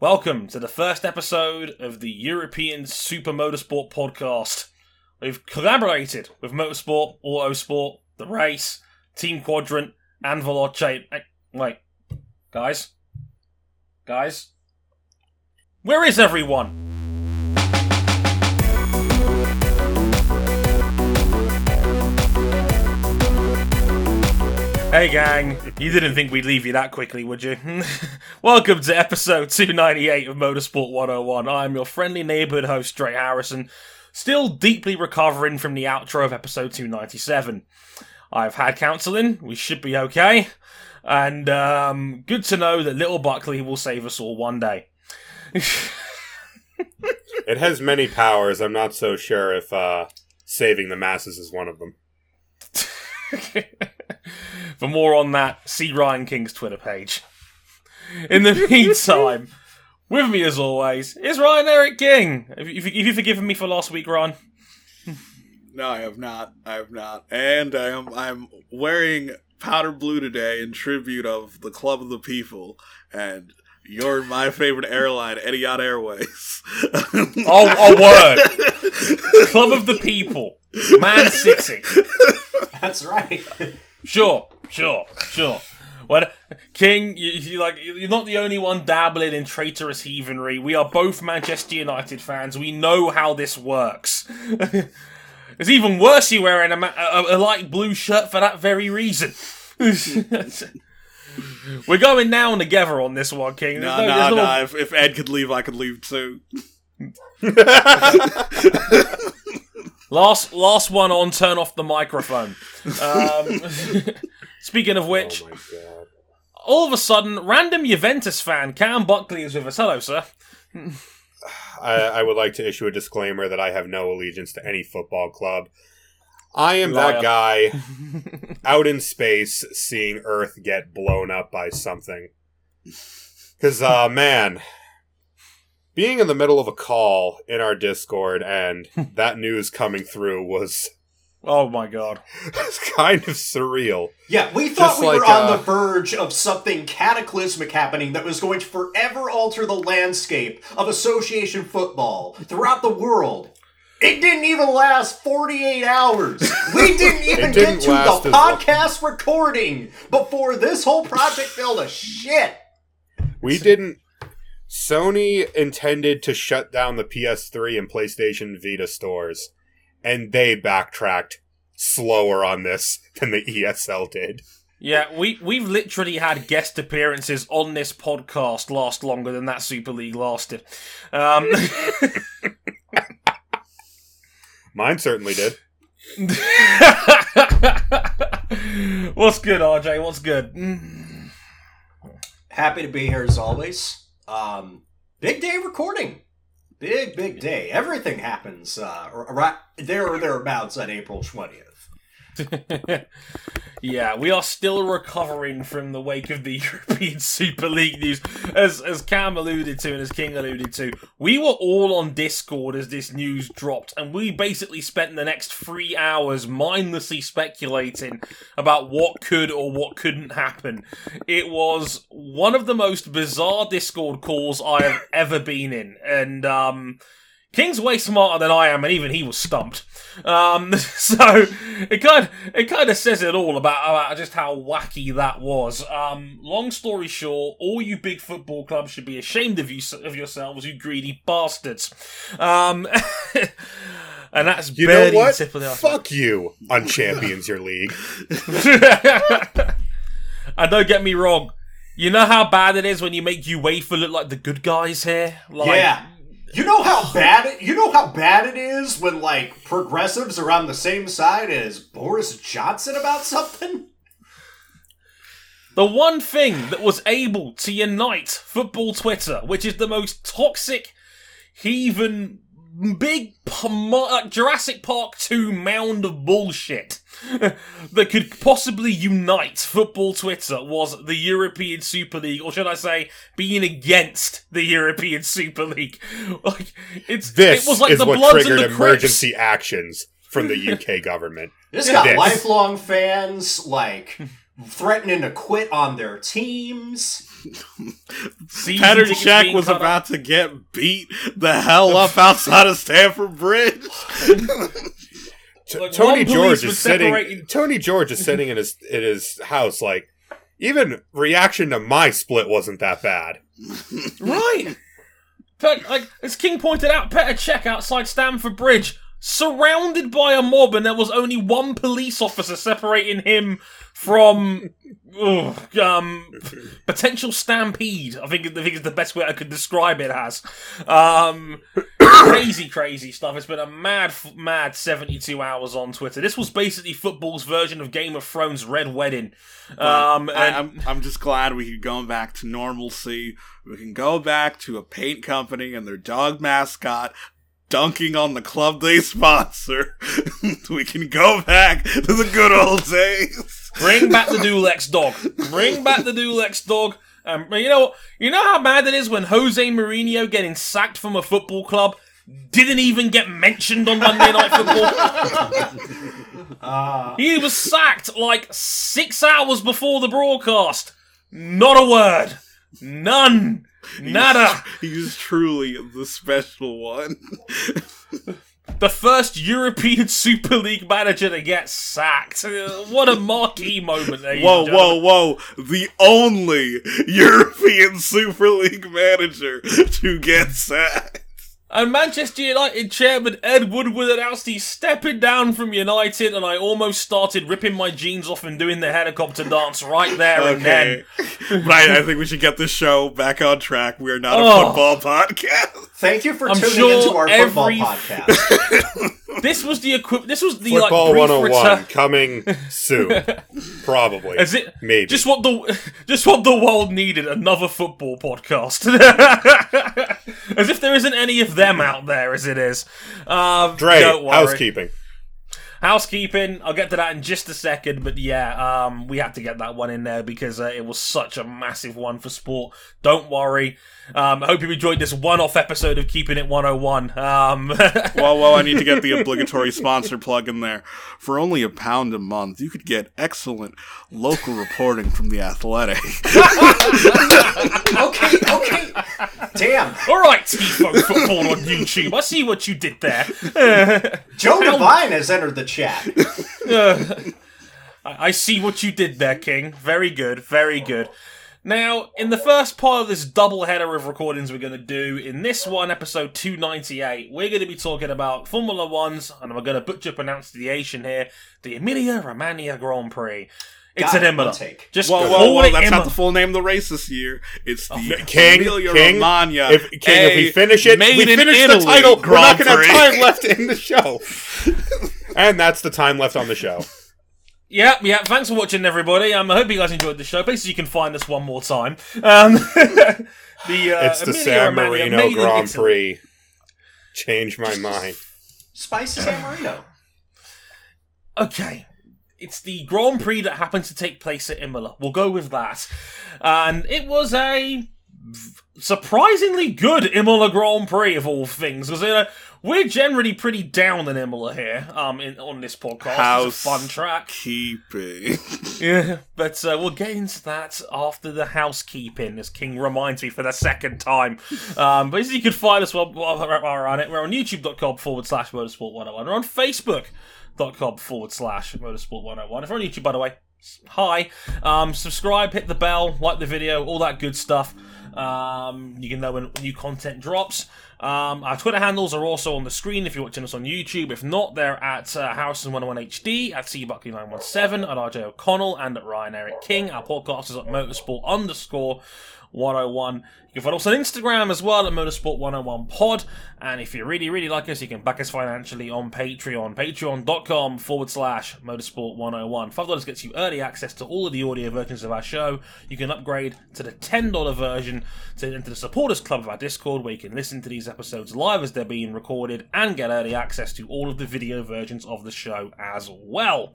Welcome to the first episode of the European Super Motorsport podcast. We've collaborated with Motorsport, Autosport, The Race, Team Quadrant, and Veloce. Wait, guys? Guys? Where is everyone? Hey gang, you didn't think we'd leave you that quickly, would you? Welcome to episode 298 of Motorsport 101. I'm your friendly neighborhood host, Dre Harrison, still deeply recovering from the outro of episode 297. I've had counseling, we should be okay, and um, good to know that little Buckley will save us all one day. It has many powers. I'm not so sure if uh, saving the masses is one of them. For more on that, see Ryan King's Twitter page. In the meantime, with me as always is Ryan Eric King. Have you, have you forgiven me for last week, Ryan? No, I have not. I have not. And I am I'm wearing powder blue today in tribute of the Club of the People and you're my favorite airline, Etihad Airways. Oh, a word. Club of the People. Man City. That's right. Sure, sure, sure. Well, King, you, you like you're not the only one dabbling in traitorous heathenry. We are both Manchester United fans. We know how this works. it's even worse you wearing a, ma- a, a light blue shirt for that very reason. We're going down together on this one, King. no, no, there's no. If, if Ed could leave, I could leave too. Last last one on. Turn off the microphone. Um, speaking of which, Oh my god. all of a sudden, random Juventus fan Cam Buckley is with us. Hello, sir. I, I would like to issue a disclaimer that I have no allegiance to any football club. I am Liar. that guy out in space seeing Earth get blown up by something. Because, uh, man, being in the middle of a call in our Discord and that news coming through was, Oh my god. It's kind of surreal. Yeah, we thought Just we were on uh, the verge of something cataclysmic happening that was going to forever alter the landscape of association football throughout the world. It didn't even last 48 hours. We didn't even didn't get to the as long. podcast recording before this whole project fell to shit. We didn't. Sony intended to shut down the PS3 and PlayStation Vita stores, and they backtracked slower on this than the ESL did. Yeah, we we've literally had guest appearances on this podcast last longer than that Super League lasted. Um, Mine certainly did. What's good, RJ? What's good? Happy to be here as always. Um, big day recording. Big, big day. Everything happens uh, right there or thereabouts on April 20th. yeah, we are still recovering from the wake of the European Super League news. As as Cam alluded to and as King alluded to, we were all on Discord as this news dropped, and we basically spent the next three hours mindlessly speculating about what could or what couldn't happen. It was one of the most bizarre Discord calls I have ever been in, and um King's way smarter than I am, and even he was stumped. Um, so it kind of, it kind of says it all about, about just how wacky that was. Um, long story short, all you big football clubs should be ashamed of you of yourselves, you greedy bastards. Um, and that's You know what? the tip of the. Fuck you on Champions Your League. and don't get me wrong. You know how bad it is when you make UEFA look like the good guys here. Like, yeah. You know how bad it you know how bad it is when like progressives are on the same side as Boris Johnson about something? The one thing that was able to unite football Twitter, which is the most toxic, heathen, big p- mo- like Jurassic Park 2 mound of bullshit that could possibly unite football Twitter was the European Super League, or should I say, being against the European Super League. Like it's This it was like is the what Bloods and triggered the Crips. emergency actions from the UK government. This got This. lifelong fans, like threatening to quit on their teams. Season Petr tickets was cut about to get beat the hell up outside of Stamford Bridge. T- Like, Tony George was is sitting. separating- Tony George is sitting in his in his house. Like even reaction to my split wasn't that bad. Right. But like as King pointed out, Petr Cech outside Stamford Bridge, surrounded by a mob, and there was only one police officer separating him from ugh, um, potential stampede. I think I think is the best way I could describe it as. Um, crazy, crazy stuff. It's been a mad, mad seventy-two hours on Twitter. This was basically football's version of Game of Thrones' Red Wedding. Um, I, and I'm, I'm just glad we can go back to normalcy. We can go back to a paint company and their dog mascot dunking on the club they sponsor. we can go back to the good old days. Bring back the Dulux dog. Bring back the Dulux dog. Um, you know, you know how bad it is when Jose Mourinho getting sacked from a football club didn't even get mentioned on Monday Night Football. Uh, he was sacked like six hours before the broadcast. Not a word. None. Nada. He's truly the special one. The first European Super League manager to get sacked. What a marquee moment there. Whoa, whoa, whoa. The only European Super League manager to get sacked. And Manchester United chairman Ed Woodward announced he's stepping down from United, and I almost started ripping my jeans off and doing the helicopter dance right there and then. Okay. but I, I think we should get this show back on track. We are not a Oh. football podcast. thank you for I'm tuning sure into our football every- podcast. This was the equi- This was the Football like brief 101 return. coming soon, probably. Is it Maybe. just what the just what the world needed? Another football podcast. as if there isn't any of them out there, as it is. Um, Dre, don't worry. housekeeping. Housekeeping, I'll get to that in just a second, but yeah, um, we had to get that one in there because uh, it was such a massive one for sport. Don't worry. Um, I hope you enjoyed this one-off episode of Keeping It 101. Um, Well, well, I need to get the obligatory sponsor plug in there. For only a pound a month, you could get excellent local reporting from the Athletic. okay, okay. Damn. all right, Tifo Football on YouTube. I see what you did there. Joe Devine has entered the chat. I I see what you did there, King. Very good, very good. Now, in the first part of this double header of recordings we're going to do, in this one, episode 298, we're going to be talking about Formula One's, and I'm going to butcher pronunciation here, the Emilia Romagna Grand Prix. It's an Imola. take. Just Whoa, whoa, whoa, that's Imola. not the full name of the race this year. It's the King, Emilia King, Romagna. if, King, if we finish it, we finish Italy the title. We're not going to have time left in the show. and that's the time left on the show. Yep, yep. Thanks for watching, everybody. Um, I hope you guys enjoyed the show. Basically, you can find us one more time. Um, the uh, it's the Emilia San Romagna, Marino Grand Prix. Change my mind. Spicy San Marino. Okay. It's the Grand Prix that happened to take place at Imola. We'll go with that. And it was a surprisingly good Imola Grand Prix of all things. Because uh, we're generally pretty down in Imola here um, in, on this podcast. It's a fun track. Keeping. Yeah, but uh, we'll get into that after the housekeeping, as King reminds me for the second time. Um, but as you can find us while, while we're on it, we're on youtube.com forward slash motorsport 101. We're on facebook.com forward slash motorsport 101. If you're on YouTube, by the way, hi. Um, subscribe, hit the bell, like the video, all that good stuff. Um, you can know when new content drops. Um, our Twitter handles are also on the screen if you're watching us on YouTube. If not, they're at uh, Harrison101HD, at CBuckley917, at RJ O'Connell, and at Ryan Eric King. Our podcast is at motorsport underscore 101. You can follow us on Instagram as well at Motorsport101 Pod. And if you really, really like us, you can back us financially on Patreon. Patreon.com forward slash Motorsport101. $5 gets you early access to all of the audio versions of our show. You can upgrade to the $10 version to enter the supporters club of our Discord where you can listen to these episodes live as they're being recorded and get early access to all of the video versions of the show as well.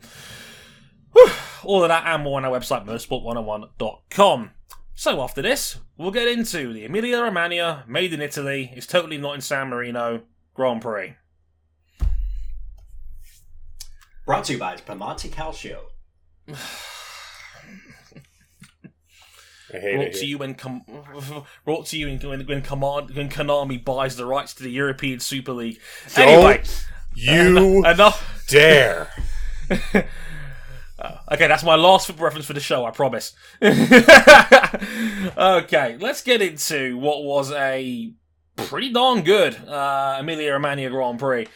Whew. All of that and more on our website, motorsport101.com. So after this, we'll get into the Emilia Romagna, made in Italy, is totally not in San Marino, Grand Prix. Brought to you by Piemonte Calcio. I hate Brought it. to you when com- brought to you when, when, when, command- when Konami buys the rights to the European Super League. Don't Anyway, You enough. dare. Okay, that's my last reference for the show, I promise. okay, let's get into what was a pretty darn good uh, Emilia Romagna Grand Prix.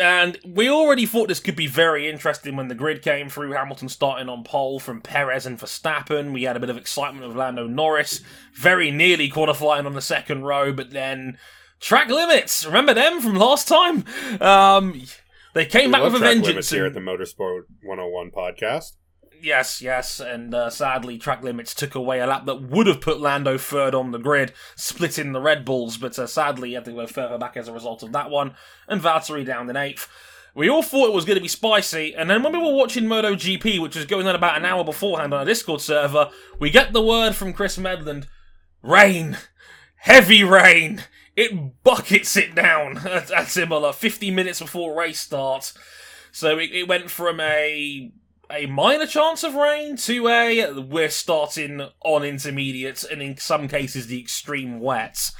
And we already thought this could be very interesting when the grid came through. Hamilton starting on pole from Perez and Verstappen. We had a bit of excitement with Lando Norris, very nearly qualifying on the second row, but then track limits. Remember them from last time? Um, they came We back with a vengeance. limits here at the Motorsport 101 podcast. Yes, yes, and uh, sadly, track limits took away a lap that would have put Lando third on the grid, splitting the Red Bulls, but uh, sadly, he had to go further back as a result of that one, and Valtteri down in eighth. We all thought it was going to be spicy, and then when we were watching MotoGP, which was going on about an hour beforehand on a Discord server, we get the word from Chris Medland rain! Heavy rain! It buckets it down at, at Imola 50 minutes before race starts. So it, it went from a a minor chance of rain to a we're starting on intermediates and in some cases the extreme wet.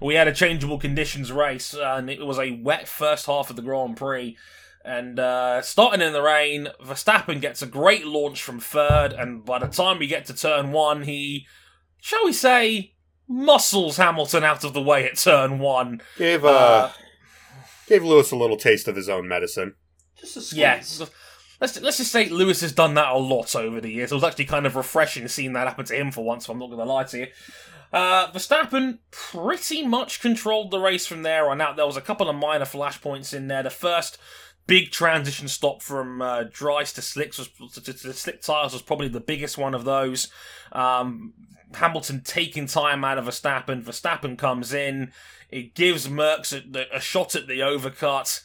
We had a changeable conditions race and it was a wet first half of the Grand Prix. And uh, starting in the rain, Verstappen gets a great launch from third, and by the time we get to turn one, he, shall we say, muscles Hamilton out of the way at turn one. Gave uh, Uh, gave Lewis a little taste of his own medicine. Just a squeeze. Yeah. Let's, let's just say Lewis has done that a lot over the years. It was actually kind of refreshing seeing that happen to him for once, if I'm not going to lie to you. Uh, Verstappen pretty much controlled the race from there on out. There was a couple of minor flashpoints in there. The first big transition stop from uh, dries to slicks was to, to, to slick tires was probably the biggest one of those. Um, Hamilton taking time out of Verstappen. Verstappen comes in. It gives Mercs a, a shot at the overcut.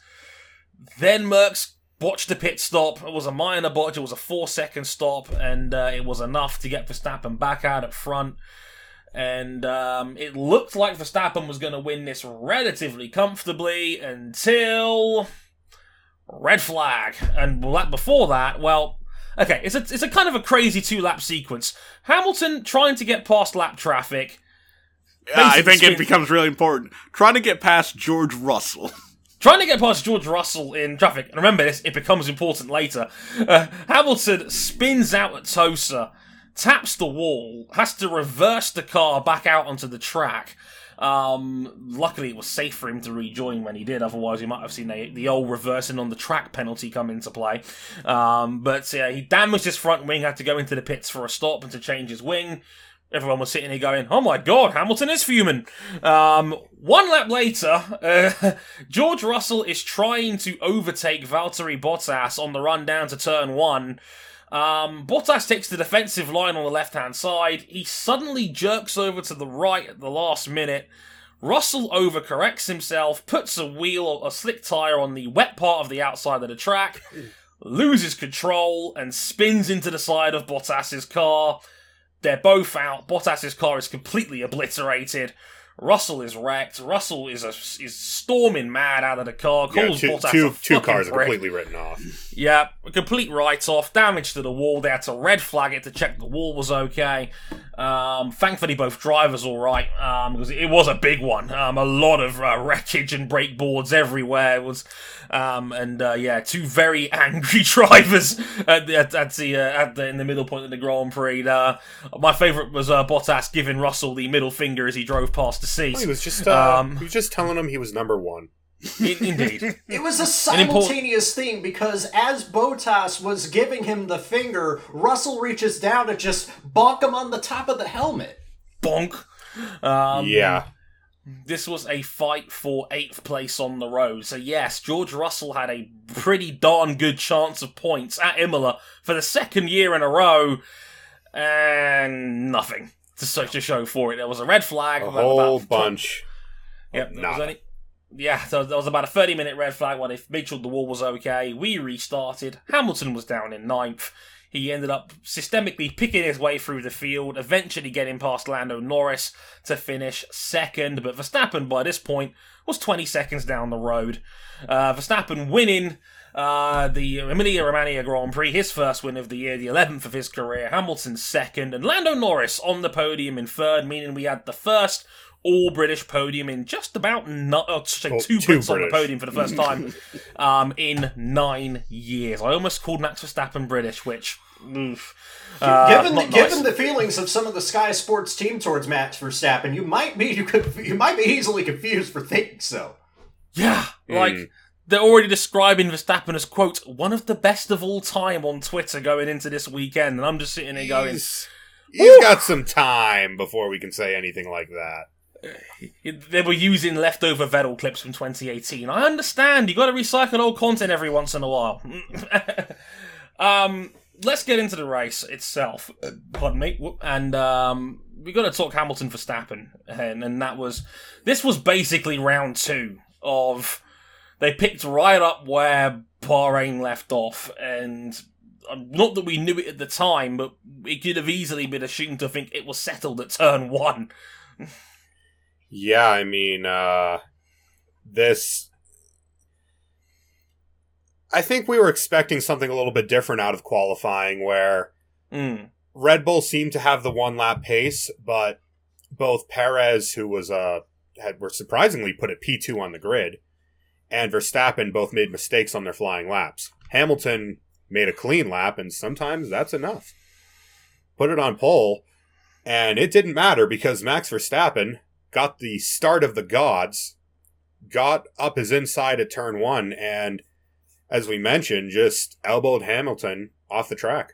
Then Mercs botched the pit stop. It was a minor botch. It was a four second stop, and uh, it was enough to get Verstappen back out at front. And um, it looked like Verstappen was going to win this relatively comfortably until red flag. And before that, well, okay, it's a it's a kind of a crazy two lap sequence. Hamilton trying to get past lap traffic. Yeah, I think it becomes really important. Trying to get past George Russell. Trying to get past George Russell in traffic, and remember this, it becomes important later. Uh, Hamilton spins out at Tosa, taps the wall, has to reverse the car back out onto the track. Um, luckily, it was safe for him to rejoin when he did. Otherwise, he might have seen the, the old reversing on the track penalty come into play. Um, but yeah, he damaged his front wing, had to go into the pits for a stop and to change his wing. Everyone was sitting here going, "Oh my god, Hamilton is fuming." Um, one lap later, uh, George Russell is trying to overtake Valtteri Bottas on the run down to turn one. Um, Bottas takes the defensive line on the left hand side. He suddenly jerks over to the right at the last minute. Russell overcorrects himself, puts a wheel, a slick tyre on the wet part of the outside of the track, loses control, and spins into the side of Bottas's car. They're both out. Bottas's car is completely obliterated. Russell is wrecked. Russell is a, is storming mad out of the car. Yeah, Calls two, Bottas two, two cars are completely written off. Yeah, a complete write-off, damage to the wall. They had to red flag it to check the wall was okay. Um, thankfully, both drivers all right um, because it was a big one. Um, a lot of uh, wreckage and brake boards everywhere. It was, um, and uh, yeah, two very angry drivers at the, at, at the, uh, at the in the middle point of the Grand Prix. Uh, my favourite was uh, Bottas giving Russell the middle finger as he drove past the seat. He was just uh, Um, he was just telling him he was number one. In- indeed. It was a An import- simultaneous thing because as Bottas was giving him the finger, Russell reaches down to just bonk him on the top of the helmet. Bonk. Um, yeah, This was a fight for eighth place on the road. So, yes, George Russell had a pretty darn good chance of points at Imola for the second year in a row, and nothing to, so- to show for it. There was a red flag. a about- whole about- bunch. Yep, there was only. Yeah, so there was about a 30 minute red flag while they made sure the wall was okay. We restarted. Hamilton was down in ninth. He ended up systemically picking his way through the field, eventually getting past Lando Norris to finish second. But Verstappen, by this point, was 20 seconds down the road. Uh, Verstappen winning Uh, the Emilia Romagna Grand Prix, his first win of the year, the 11th of his career. Hamilton second, and Lando Norris on the podium in third, meaning we had the first all British podium in just about no, oh, sorry, Oh, two, two Brits on the podium for the first time um, in nine years. I almost called Max Verstappen British, which. oof. Uh, given the, nice. given the feelings of some of the Sky Sports team towards Max Verstappen, you might be you could you might be easily confused for thinking so. Yeah, like Mm. They're already describing Verstappen as quote one of the best of all time on Twitter going into this weekend, and I'm just sitting there going, He's, he's got some time before we can say anything like that. they were using leftover Vettel clips from 2018. I understand you got to recycle old content every once in a while. um, let's get into the race itself. Uh, Pardon me, and um, we got to talk Hamilton Verstappen, and and that was this was basically round two of they picked right up where Bahrain left off, and uh, not that we knew it at the time, but it could have easily been assumed to think it was settled at turn one. Yeah, I mean, uh, this. I think we were expecting something a little bit different out of qualifying where Mm. Red Bull seemed to have the one lap pace, but both Perez, who was uh, had were surprisingly put at P two on the grid, and Verstappen both made mistakes on their flying laps. Hamilton made a clean lap, and sometimes that's enough. Put it on pole, and it didn't matter because Max Verstappen got the start of the gods, got up his inside at turn one, and as we mentioned, just elbowed Hamilton off the track.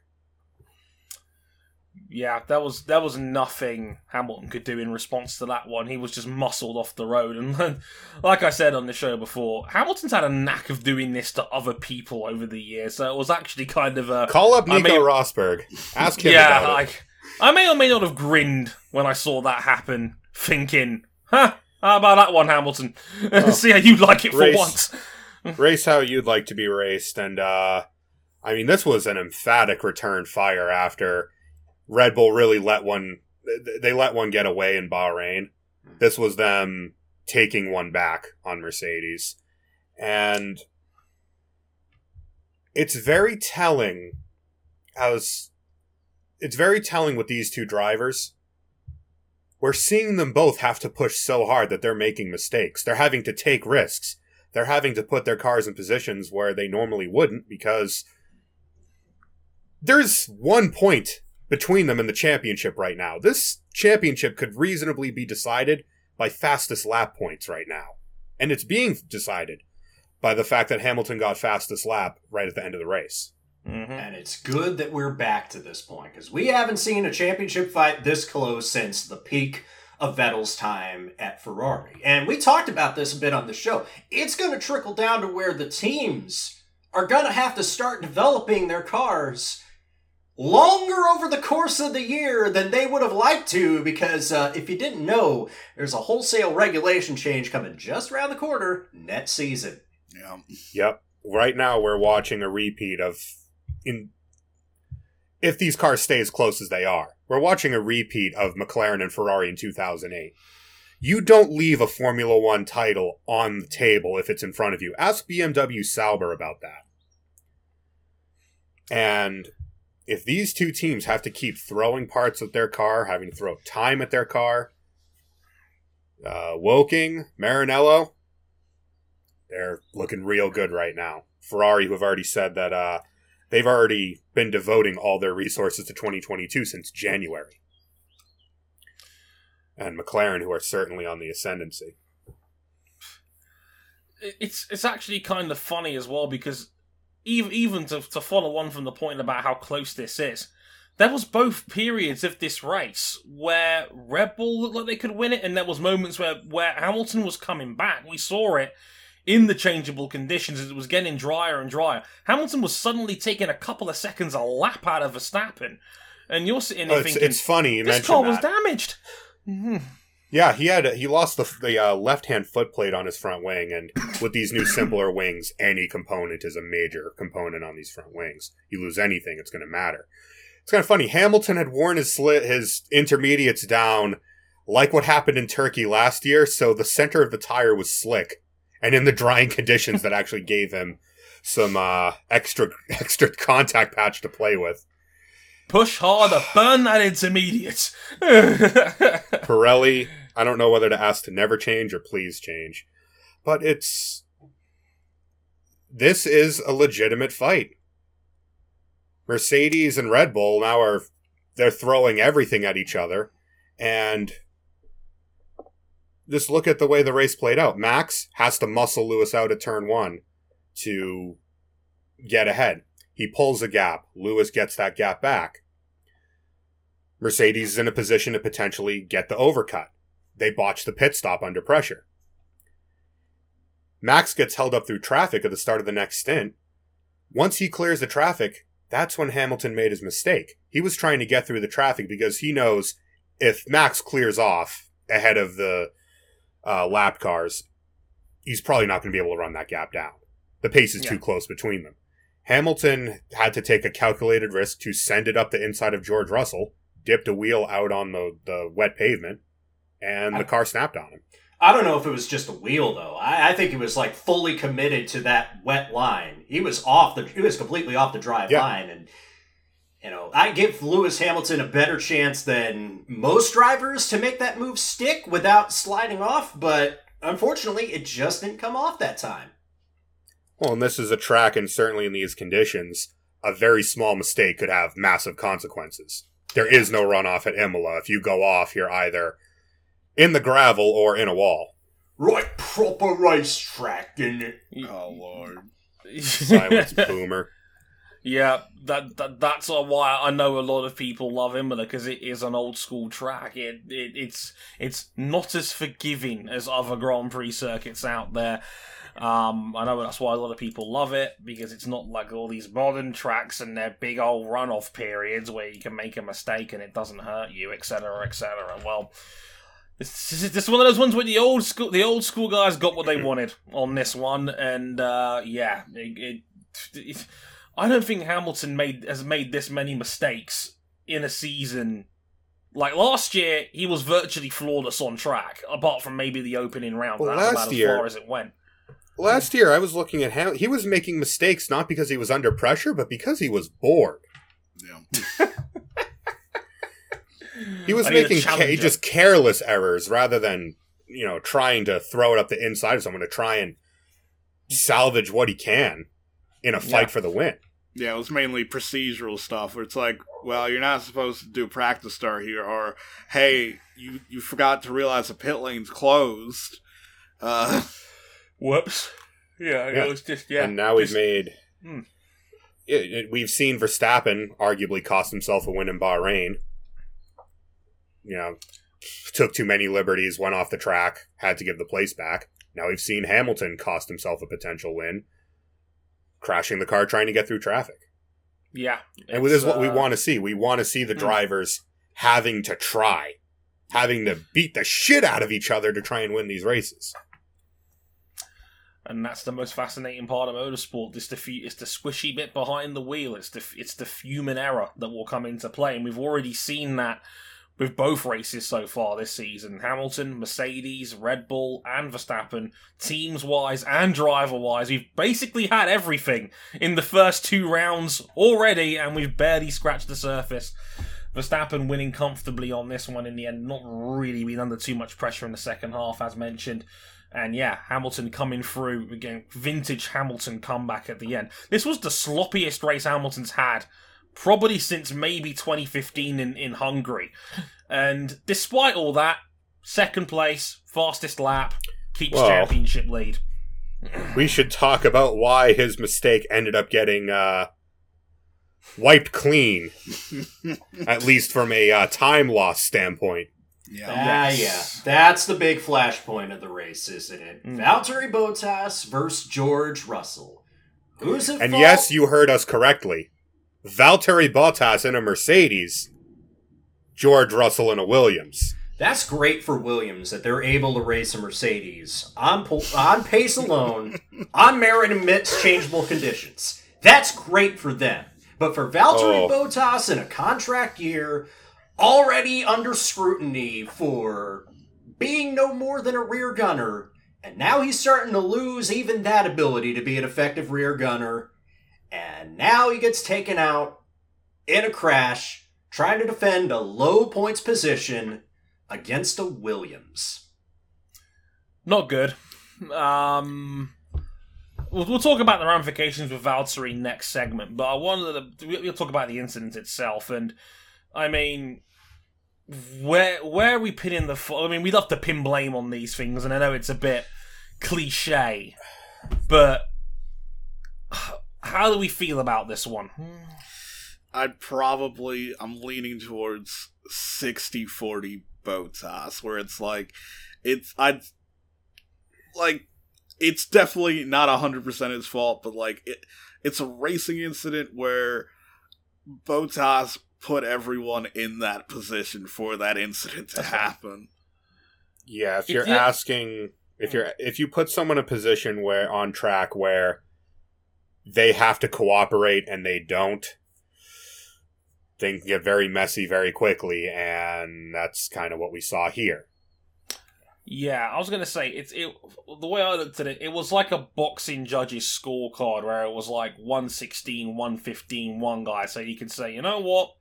Yeah, that was that was nothing Hamilton could do in response to that one. He was just muscled off the road, and like I said on the show before, Hamilton's had a knack of doing this to other people over the years. So it was actually kind of a Call up I Nico mean- Rosberg. Ask him yeah. Like I may or may not have grinned when I saw that happen, thinking, "Huh, how about that one, Hamilton? See how you like it for Race. once." race how you'd like to be raced and uh i mean this was an emphatic return fire after red bull really let one they let one get away in bahrain. Hmm. This was them taking one back on mercedes. And it's very telling as it's very telling with these two drivers. We're seeing them both have to push so hard that they're making mistakes. They're having to take risks. They're having to put their cars in positions where they normally wouldn't because there's one point between them in the championship right now. This championship could reasonably be decided by fastest lap points right now. And it's being decided by the fact that Hamilton got fastest lap right at the end of the race. Mhm. And it's good that we're back to this point because we haven't seen a championship fight this close since the peak of Vettel's time at Ferrari. And we talked about this a bit on the show. It's going to trickle down to where the teams are going to have to start developing their cars longer over the course of the year than they would have liked to because uh, if you didn't know, there's a wholesale regulation change coming just around the corner next season. Yeah. Yep. Right now we're watching a repeat of in if these cars stay as close as they are. We're watching a repeat of McLaren and Ferrari in 2008. You don't leave a Formula 1 title on the table if it's in front of you. Ask BMW Sauber about that. And if these two teams have to keep throwing parts at their car, having to throw time at their car, uh, Woking, Maranello, they're looking real good right now. Ferrari, who have already said that uh, they've already been devoting all their resources to 2022 since January. And McLaren, who are certainly on the ascendancy. it's it's actually kind of funny as well because even even to, to follow on from the point about how close this is, there was both periods of this race where Red Bull looked like they could win it, and there was moments where where Hamilton was coming back. We saw it in the changeable conditions as it was getting drier and drier. Hamilton was suddenly taking a couple of seconds a lap out of Verstappen, and you're sitting there Oh, it's, thinking, it's funny you "This car was damaged." Hmm. Yeah, he had he lost the the uh, left hand foot plate on his front wing, and with these new simpler wings, any component is a major component on these front wings. You lose anything, it's going to matter. It's kind of funny. Hamilton had worn his his intermediates down, like what happened in Turkey last year. So the center of the tire was slick, and in the drying conditions that actually gave him some uh, extra extra contact patch to play with. Push harder, burn that intermediate. Pirelli, I don't know whether to ask to never change or please change, but it's this is a legitimate fight. Mercedes and Red Bull now are they're throwing everything at each other and just look at the way the race played out. Max has to muscle Lewis out at turn 1 to get ahead. He pulls a gap. Lewis gets that gap back. Mercedes is in a position to potentially get the overcut. They botch the pit stop under pressure. Max gets held up through traffic at the start of the next stint. Once he clears the traffic, that's when Hamilton made his mistake. He was trying to get through the traffic because he knows if Max clears off ahead of the uh, lap cars, he's probably not going to be able to run that gap down. The pace is Yeah. too close between them. Hamilton had to take a calculated risk to send it up the inside of George Russell, dipped a wheel out on the, the wet pavement, and the I- car snapped on him. I don't know if it was just a wheel though. I, I think he was like fully committed to that wet line. He was off the. He was completely off the drive Yeah. line, and you know I give Lewis Hamilton a better chance than most drivers to make that move stick without sliding off. But unfortunately, it just didn't come off that time. Well, and this is a track, and certainly in these conditions, a very small mistake could have massive consequences. There is no runoff at Imola. If you go off, you're either in the gravel or in a wall. Right, proper racetrack, in it? Oh lord. Silence, boomer. Yeah, that, that that's uh, why I know a lot of people love Imola because it is an old school track. It, it it's it's not as forgiving as other Grand Prix circuits out there. Um, I know that's why a lot of people love it because it's not like all these modern tracks and their big old runoff periods where you can make a mistake and it doesn't hurt you, etc., etc. Well, this is this is one of those ones where the old school the old school guys got what they wanted on this one, and uh, yeah, it, it, it I don't think Hamilton made has made this many mistakes in a season. Like last year, he was virtually flawless on track, apart from maybe the opening round. Well, That's last about year- as far as it went. Last year, I was looking at how he was making mistakes not because he was under pressure, but because he was bored. Yeah. He was I need a making ca- just careless errors rather than you know trying to throw it up the inside of someone to try and salvage what he can in a fight Yeah. for the win. Yeah, it was mainly procedural stuff where it's like, well, you're not supposed to do a practice start here, or hey, you you forgot to realize the pit lane's closed. Uh, Whoops. Yeah, Yeah. it was just yeah. and now we've made. Hmm. It, it- we've seen Verstappen arguably cost himself a win in Bahrain. You know, took too many liberties, went off the track, had to give the place back. Now we've seen Hamilton cost himself a potential win, crashing the car trying to get through traffic. yeah. And this is what we uh, want to see. We want to see the Hmm. drivers having to try, having to beat the shit out of each other to try and win these races. And that's the most fascinating part of motorsport. It's the it's the squishy bit behind the wheel. It's the it's the human error that will come into play, and we've already seen that with both races so far this season. Hamilton, Mercedes, Red Bull, and Verstappen, teams wise and driver wise, we've basically had everything in the first two rounds already, and we've barely scratched the surface. Verstappen winning comfortably on this one in the end, not really been under too much pressure in the second half, as mentioned. And yeah, Hamilton coming through again, vintage Hamilton comeback at the end. This was the sloppiest race Hamilton's had, probably since maybe 2015 in, in Hungary. And despite all that, second place, fastest lap, keeps Well. championship lead. We should talk about why his mistake ended up getting uh, wiped clean, at least from a uh, time loss standpoint. Yeah. Ah, Yes. yeah. That's the big flashpoint of the race, isn't it? Mm. Valtteri Bottas versus George Russell. Who's at And fault? yes, you heard us correctly. Valtteri Bottas in a Mercedes, George Russell in a Williams. That's great for Williams that they're able to race a Mercedes on po- on pace alone, on merit amidst changeable conditions. That's great for them. But for Valtteri Oh. Bottas in a contract year, already under scrutiny for being no more than a rear gunner And now he's starting to lose even that ability to be an effective rear gunner. And now he gets taken out in a crash trying to defend a low points position against a Williams. Not good. Um, we'll, we'll talk about the ramifications with Valtteri next segment, but I wanted to we'll talk about the incident itself. And I mean, where where are we pinning the? fo- I mean, we love to pin blame on these things, and I know it's a bit cliche, but how do we feel about this one? I'd probably I'm leaning towards 60-40 Bottas, where it's like it's I'd like it's definitely not hundred percent his fault, but like it it's a racing incident where Bottas put everyone in that position for that incident to happen. Yeah, if If you're you- asking if you're if you put someone in a position where on track where they have to cooperate and they don't, things get very messy very quickly, and that's kind of what we saw here. Yeah, I was gonna say it's it. The way I looked at it, it was like a boxing judge's scorecard where it was like 116, 115, one guy. So you can say, you know what?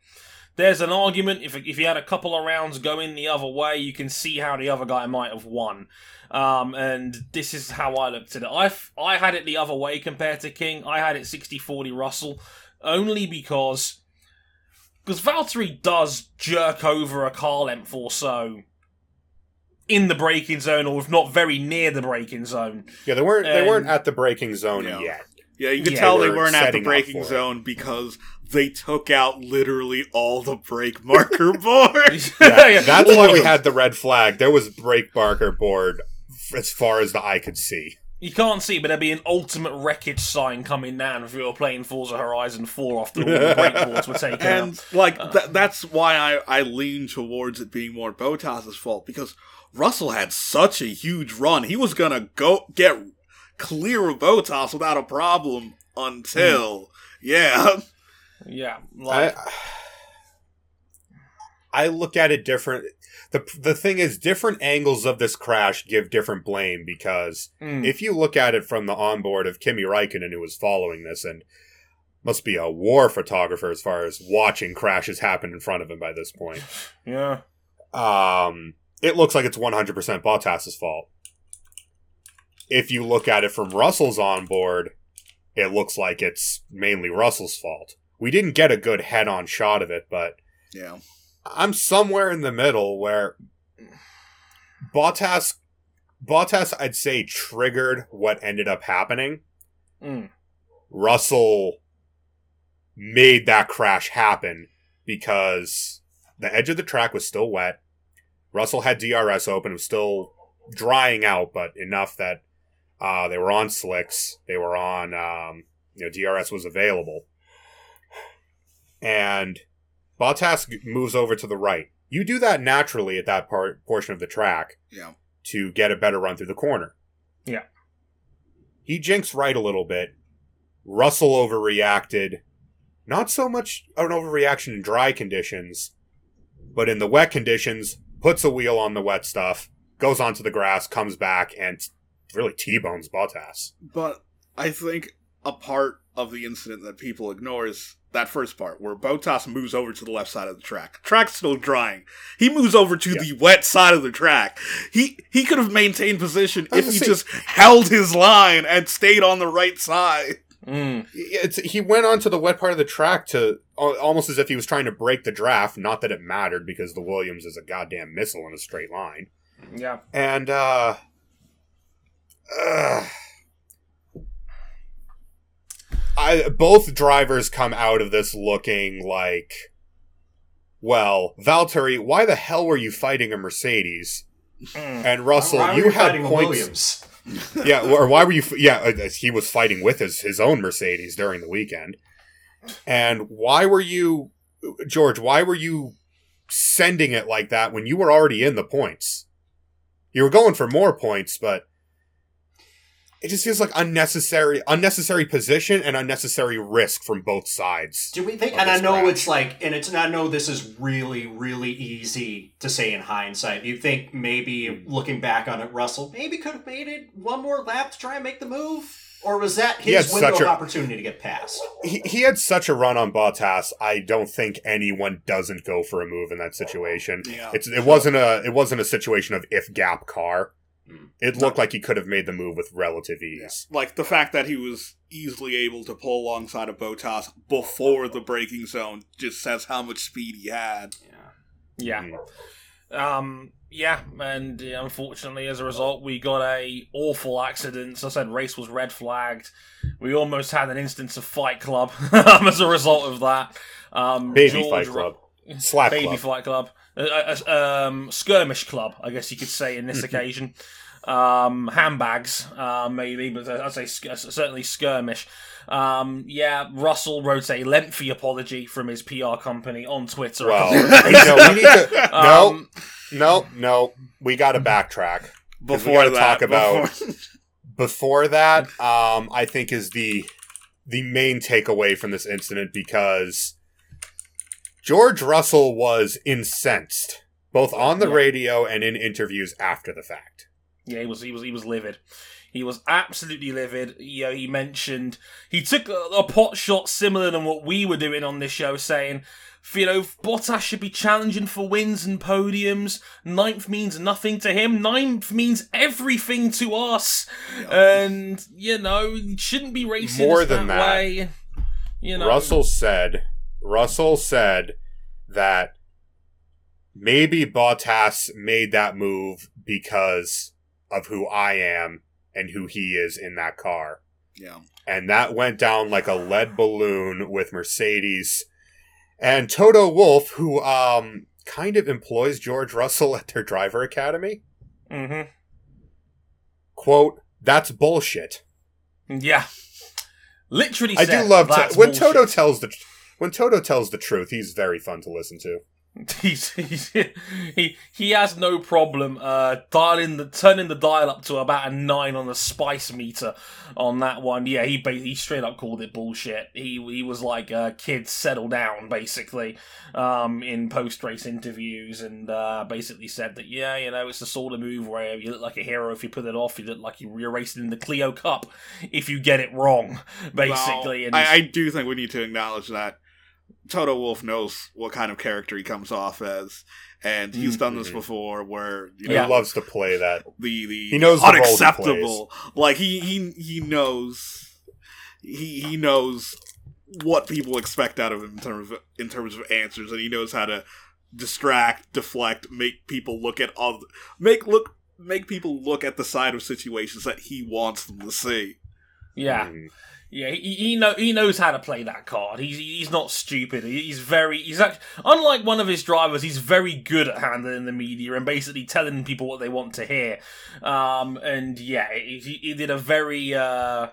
There's an argument. If if you had a couple of rounds going the other way, you can see how the other guy might have won. Um, and this is how I looked at it. I I had it the other way compared to King. I had it 60-40 Russell, only because because Valtteri does jerk over a car length or so in the braking zone, or if not very near the braking zone. Yeah, they weren't they And- weren't at the braking zone Yeah. yet. Yeah, you could Yeah, tell they they were weren't at the setting up braking it. zone because they took out literally all the brake marker boards. Yeah, that's all why we had the red flag. There was brake marker board as far as the eye could see. You can't see, but there'd be an ultimate wreckage sign coming down if you were playing Forza Horizon 4 after all the breakboards were taken out. and like th- that's why I I lean towards it being more Bottas's fault because Russell had such a huge run. He was gonna go get clear of Bottas without a problem until yeah. Yeah, like, I I look at it different. The The thing is, different angles of this crash give different blame because mm, if you look at it from the onboard of Kimi Räikkönen, who was following this, and must be a war photographer as far as watching crashes happen in front of him by this point. yeah, Um, it looks like it's 100% Bottas's fault. If you look at it from Russell's onboard, it looks like it's mainly Russell's fault. We didn't get a good head-on shot of it, but Yeah. I'm somewhere in the middle where Bottas Bottas I'd say triggered what ended up happening. mm, Russell made that crash happen because the edge of the track was still wet. Russell had DRS open, it was still drying out, but enough that uh, they were on slicks. They were on, um, you know, DRS was available. And Bottas moves over to the right. You do that naturally at that part portion of the track Yeah. to get a better run through the corner. Yeah. He jinks right a little bit. Russell overreacted. Not so much an overreaction in dry conditions, but in the wet conditions, puts a wheel on the wet stuff, goes onto the grass, comes back, and really T-bones Bottas. But I think a part of the incident that people ignore is that first part where Bottas moves over to the left side of the track. Track's still drying. He moves over to Yeah. the wet side of the track. He he could have maintained position if he gonna just held his line and stayed on the right side. mm. It's, he went onto the wet part of the track to almost as if he was trying to break the draft. Not that it mattered because the Williams is a goddamn missile in a straight line. yeah. And uh, uh I both drivers come out of this looking like well, Valtteri, why the hell were you fighting a Mercedes? Mm. And Russell, Why were you had points. Williams. yeah, or why were you? Yeah, uh, he was fighting with his his own Mercedes during the weekend. And why were you, George? Why were you sending it like that when you were already in the points? You were going for more points, but it just feels like unnecessary unnecessary position and unnecessary risk from both sides. Do we think? And I know crash. it's like, and it's. And I know this is really, really easy to say in hindsight. You think maybe looking back on it, Russell maybe could have made it one more lap to try and make the move, or was that his window such of a- opportunity to get past? He, he had such a run on Bottas. I don't think anyone doesn't go for a move in that situation. Yeah. It's it wasn't a it wasn't a situation of if gap car. Mm. It looked like he could have made the move with relative ease. Like the fact that he was easily able to pull alongside of Bottas before the braking zone just says how much speed he had. Yeah. Mm. Um, yeah, and uh, unfortunately, as a result, we got a awful accident. So I said race was red flagged. We almost had an instance of Fight Club as a result of that. Um, Baby George Fight Club. Slap Baby Club. Fight Club, uh, uh, uh, um, skirmish club, I guess you could say in this occasion. Um, handbags, uh, maybe, but I'd say sk- certainly skirmish. Um, yeah, Russell wrote a lengthy apology from his PR company on Twitter. Well, couple of days you know, we need to no, Um, no, no. We got to backtrack Before gotta that, talk about- before- Before that, um, I think is the the main takeaway from this incident because George Russell was incensed both on the Yeah. radio and in interviews after the fact. Yeah, he was he was he was livid. He was absolutely livid. You know, he mentioned he took a, a pot shot similar than what we were doing on this show, saying, you know, Bottas should be challenging for wins and podiums. Ninth means nothing to him. Ninth means everything to us. And you know, shouldn't be racing More than that, that, way. You know, Russell said Russell said that maybe Bottas made that move because of who I am and who he is in that car. yeah. And that went down like a lead balloon with Mercedes and Toto Wolff, who um kind of employs George Russell at their driver academy. hmm Quote, that's bullshit. Yeah. Literally I said, do love to, when bullshit." Toto tells the when Toto tells the truth, he's very fun to listen to. He's, he's, he he has no problem uh dialing the turning the dial up to about a nine on the spice meter on that one. Yeah, he ba- he straight up called it bullshit. He he was like, uh, "Kids, settle down," basically, um, in post race interviews, and uh, basically said that yeah, you know, it's the sort of move where you look like a hero if you put it off. You look like you're racing in the Clio Cup if you get it wrong, basically. Well, and I, I do think we need to acknowledge that Toto Wolff knows what kind of character he comes off as, and he's done this before. Where you He know Yeah. loves to play that. the the He knows the role he unacceptable. Like he he he knows he he knows what people expect out of him in terms of in terms of answers, and he knows how to distract, deflect, make people look at all make look make people look at the side of situations that he wants them to see. yeah. Mm. Yeah, he, he know he knows how to play that card. He's he's not stupid. He's very he's act, unlike one of his drivers. He's very good at handling the media and basically telling people what they want to hear. Um, and yeah, he, he did a very uh,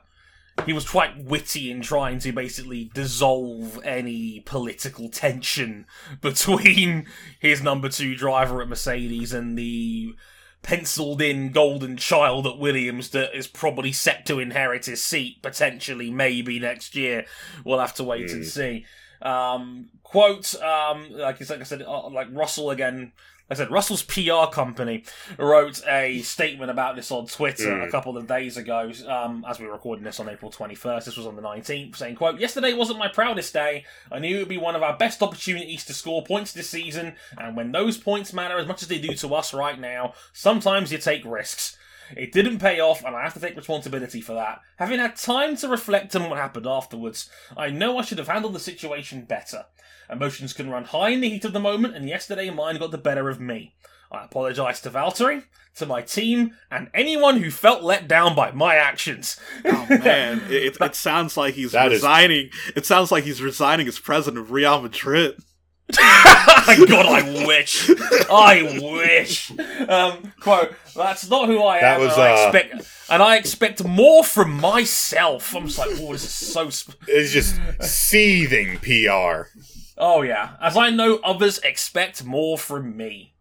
he was quite witty in trying to basically dissolve any political tension between his number two driver at Mercedes and the penciled in golden child at Williams that is probably set to inherit his seat potentially maybe next year. We'll have to wait and Mm. see. Um, quote, um, like, like I said, uh, like Russell again. I said Russell's PR company wrote a statement about this on Twitter Mm. a couple of days ago, um, as we were recording this on April 21st. This was on the 19th, saying, quote, Yesterday wasn't my proudest day. I knew it would be one of our best opportunities to score points this season, and when those points matter as much as they do to us right now, sometimes you take risks. It didn't pay off, and I have to take responsibility for that. Having had time to reflect on what happened afterwards, I know I should have handled the situation better. Emotions can run high in the heat of the moment, and yesterday mine got the better of me. I apologise to Valtteri, to my team, and anyone who felt let down by my actions. Oh man, it, it, it sounds like he's That is- resigning. It sounds like he's resigning as president of Real Madrid. God, I wish. I wish. Um, quote, that's not who I That am. was, and, I uh, expect, and I expect more from myself. I'm just like, oh, this is so. Sp- It's just seething PR. oh, yeah. As I know others expect more from me.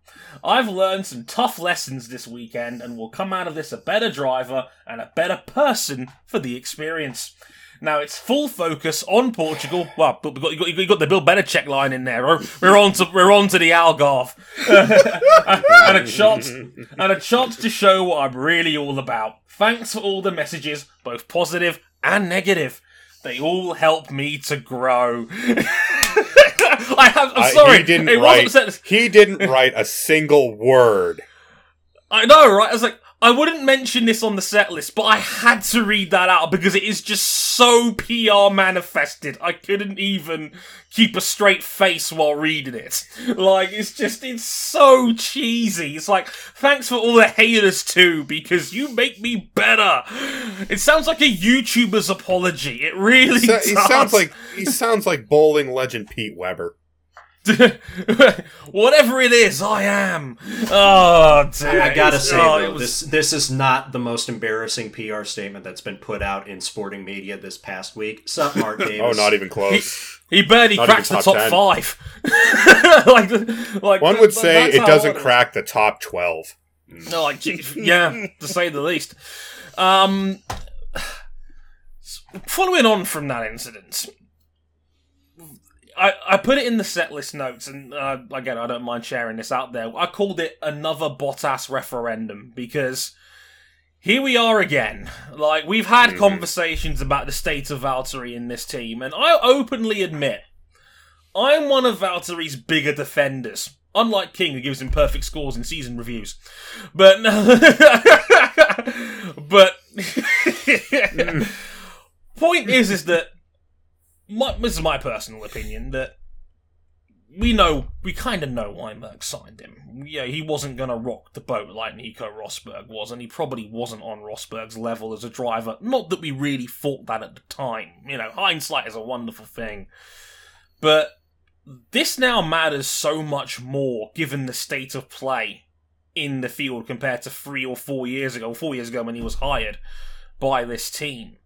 I've learned some tough lessons this weekend and will come out of this a better driver and a better person for the experience. Now it's full focus on Portugal. Well, but we've got, you got, you got the Bill Belichick line in there. We're, on to we're on to the Algarve, and a chance and a chance to show what I'm really all about. Thanks for all the messages, both positive and negative. They all help me to grow. I have. I'm I- sorry. he didn't it write. He didn't write a single word. I know, right? I was like, I wouldn't mention this on the set list, but I had to read that out because it is just so PR manifested. I couldn't even keep a straight face while reading it. Like, it's just, it's so cheesy. It's like, thanks for all the haters too, because you make me better. It sounds like a YouTuber's apology. It really So- does. he sounds like he sounds like bowling legend Pete Weber. Whatever it is, I am. Oh, dear. I gotta It's- say oh, though, was- this this is not the most embarrassing PR statement that's been put out in sporting media this past week. Sup, Mark Davis? Oh, not even close. He barely Not cracks the top, top 10. five. like, like One would say it doesn't crack the top twelve. No, like, yeah, to say the least. Um, following on from that incident, I, I put it in the set list notes, and uh, again, I don't mind sharing this out there. I called it another Bottas referendum because here we are again. Like, we've had Mhm. conversations about the state of Valtteri in this team, and I openly admit I'm one of Valtteri's bigger defenders. Unlike King, who gives him perfect scores in season reviews. But, but, point is, is that my, this is my personal opinion that we know we kind of know Weinberg signed him. Yeah, he wasn't going to rock the boat like Nico Rosberg was, and he probably wasn't on Rosberg's level as a driver. Not that we really thought that at the time. You know, hindsight is a wonderful thing, but this now matters so much more given the state of play in the field compared to three or four years ago. Four years ago when he was hired by this team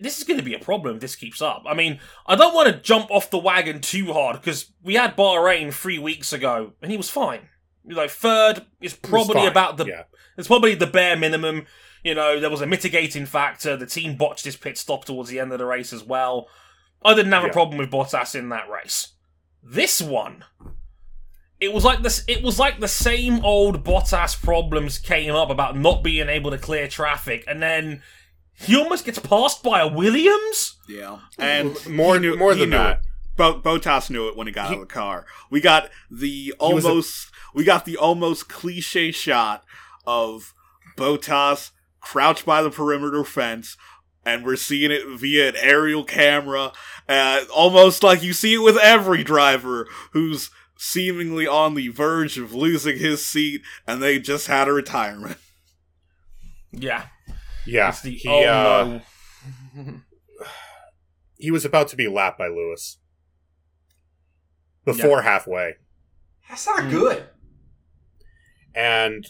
this is going to be a problem if this keeps up. I mean, I don't want to jump off the wagon too hard because we had Bahrain three weeks ago and he was fine. You know, third is probably about the yeah. it's probably the bare minimum. You know, there was a mitigating factor. The team botched his pit stop towards the end of the race as well. I didn't have a problem with Bottas in that race. This one, it was like this. It was like the same old Bottas problems came up about not being able to clear traffic, and then he almost gets passed by a Williams. Yeah, and more knew- more than that. Bo- Bottas knew it when he got He- out of the car. We got the was a- almost we got the almost cliche shot of Bottas crouched by the perimeter fence, and we're seeing it via an aerial camera, uh, almost like you see it with every driver who's seemingly on the verge of losing his seat, and they just had a retirement. Yeah, Yeah, it's the he oh uh, no. he was about to be lapped by Lewis before halfway, That's not Hmm. good. and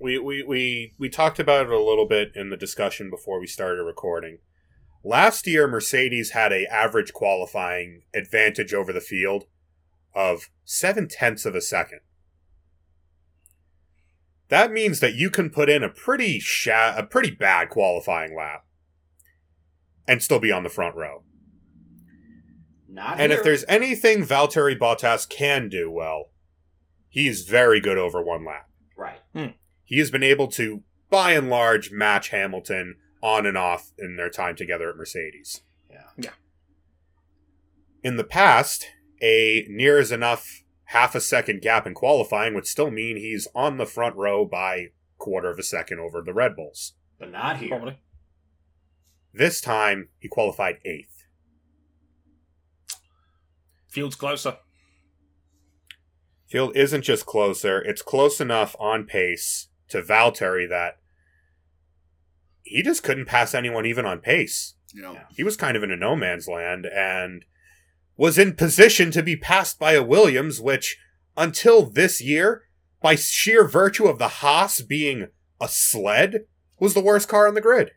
we, we we we talked about it a little bit in the discussion before we started recording. Last year, Mercedes had a average qualifying advantage over the field of seven tenths of a second. That means that you can put in a pretty sha- a pretty bad qualifying lap and still be on the front row. Not And here. if there's anything Valtteri Bottas can do well, he's very good over one lap. right, hmm. He has been able to, by and large, match Hamilton on and off in their time together at Mercedes. Yeah. Yeah. In the past, a near as enough half a second gap in qualifying would still mean he's on the front row by quarter of a second over the Red Bulls. but not here. Probably. This time, he qualified eighth. Field's closer. Field isn't just closer, it's close enough on pace to Valtteri that he just couldn't pass anyone even on pace. You know, Yeah. He was kind of in a no man's land and was in position to be passed by a Williams, which, until this year, by sheer virtue of the Haas being a sled, was the worst car on the grid.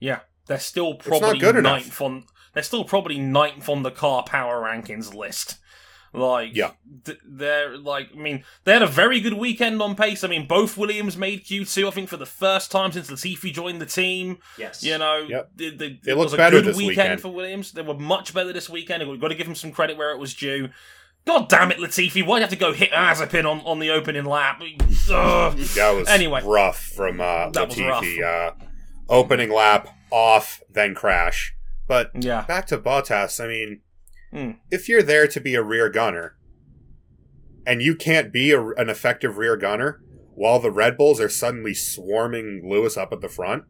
Yeah, they're still probably good enough. ninth on. They're still probably ninth on the car power rankings list. Like, Yeah. th- they're like, I mean, they had a very good weekend on pace. I mean, both Williams made Q2, I think, for the first time since Latifi joined the team. Yes. You know, Yep. they, they, They it looked was a better good this weekend, weekend. for Williams. They were much better this weekend. We've got to give him some credit where it was due. God damn it, Latifi! Why'd you have to go hit Mazepin on, on the opening lap? Ugh. That was Anyway. rough from uh, That was Latifi. Uh, opening lap off, then crash. But Yeah. back to Bottas. I mean, Hmm. if you're there to be a rear gunner, and you can't be a, an effective rear gunner while the Red Bulls are suddenly swarming Lewis up at the front,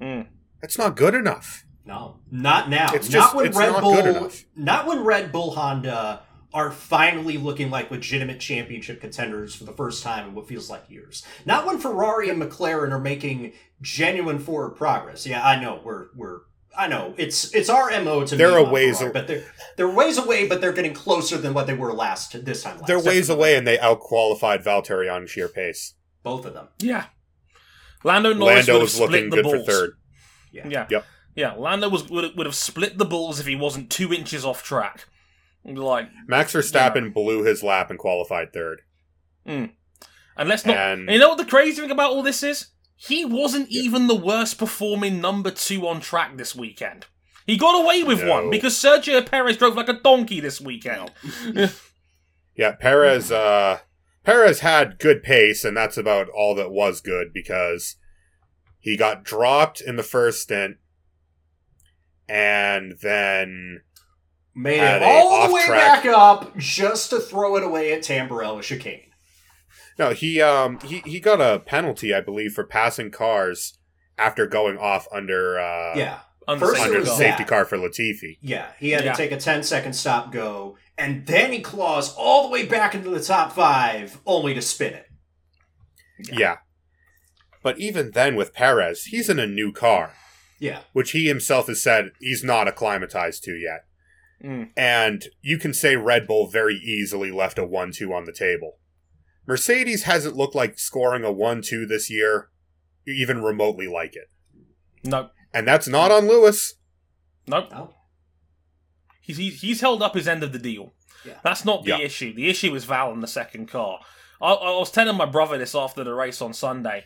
Mm. that's not good enough. No, not now. It's not just- when it's Red not Bull. good enough. Not when Red Bull Honda are finally looking like legitimate championship contenders for the first time in what feels like years. Not when Ferrari and McLaren are making genuine forward progress. Yeah, I know we're we're. I know it's it's our mo to. They're a on ways Ferrari, a- but they're they're ways away, but they're getting closer than what they were last this time. Last They're ways Definitely. away, and they outqualified Valtteri on sheer pace. Both of them. Yeah. Lando Norris Lando would have was looking split the good balls. for third. Yeah. Yep. Yeah. Lando was would, would have split the bulls if he wasn't two inches off track. Like, Max Verstappen blew his lap and qualified third. Hmm. and let's not. And- and you know what the crazy thing about all this is? He wasn't even the worst performing number two on track this weekend. He got away with No. one because Sergio Perez drove like a donkey this weekend. Yeah, Perez. Uh, Perez had good pace, and that's about all that was good because he got dropped in the first stint, and then Made it all the way off-track- back up just to throw it away at Tamburello chicane. No, he um he he got a penalty, I believe, for passing cars after going off under uh Yeah. Under First under safety the car. safety that. car for Latifi. Yeah, he had Yeah. to take a 10 second stop go, and then he claws all the way back into the top five, only to spin it. Yeah. But even then, with Perez, he's in a new car, Yeah. which he himself has said he's not acclimatized to yet. Mm. And you can say Red Bull very easily left a 1 2 on the table. Mercedes hasn't looked like scoring a 1 2 this year, even remotely like it. Nope. And that's not on Lewis. Nope. No. He's, he's, he's held up his end of the deal. Yeah. That's not the Yeah. issue. The issue is Val in the second car. I, I was telling my brother this after the race on Sunday.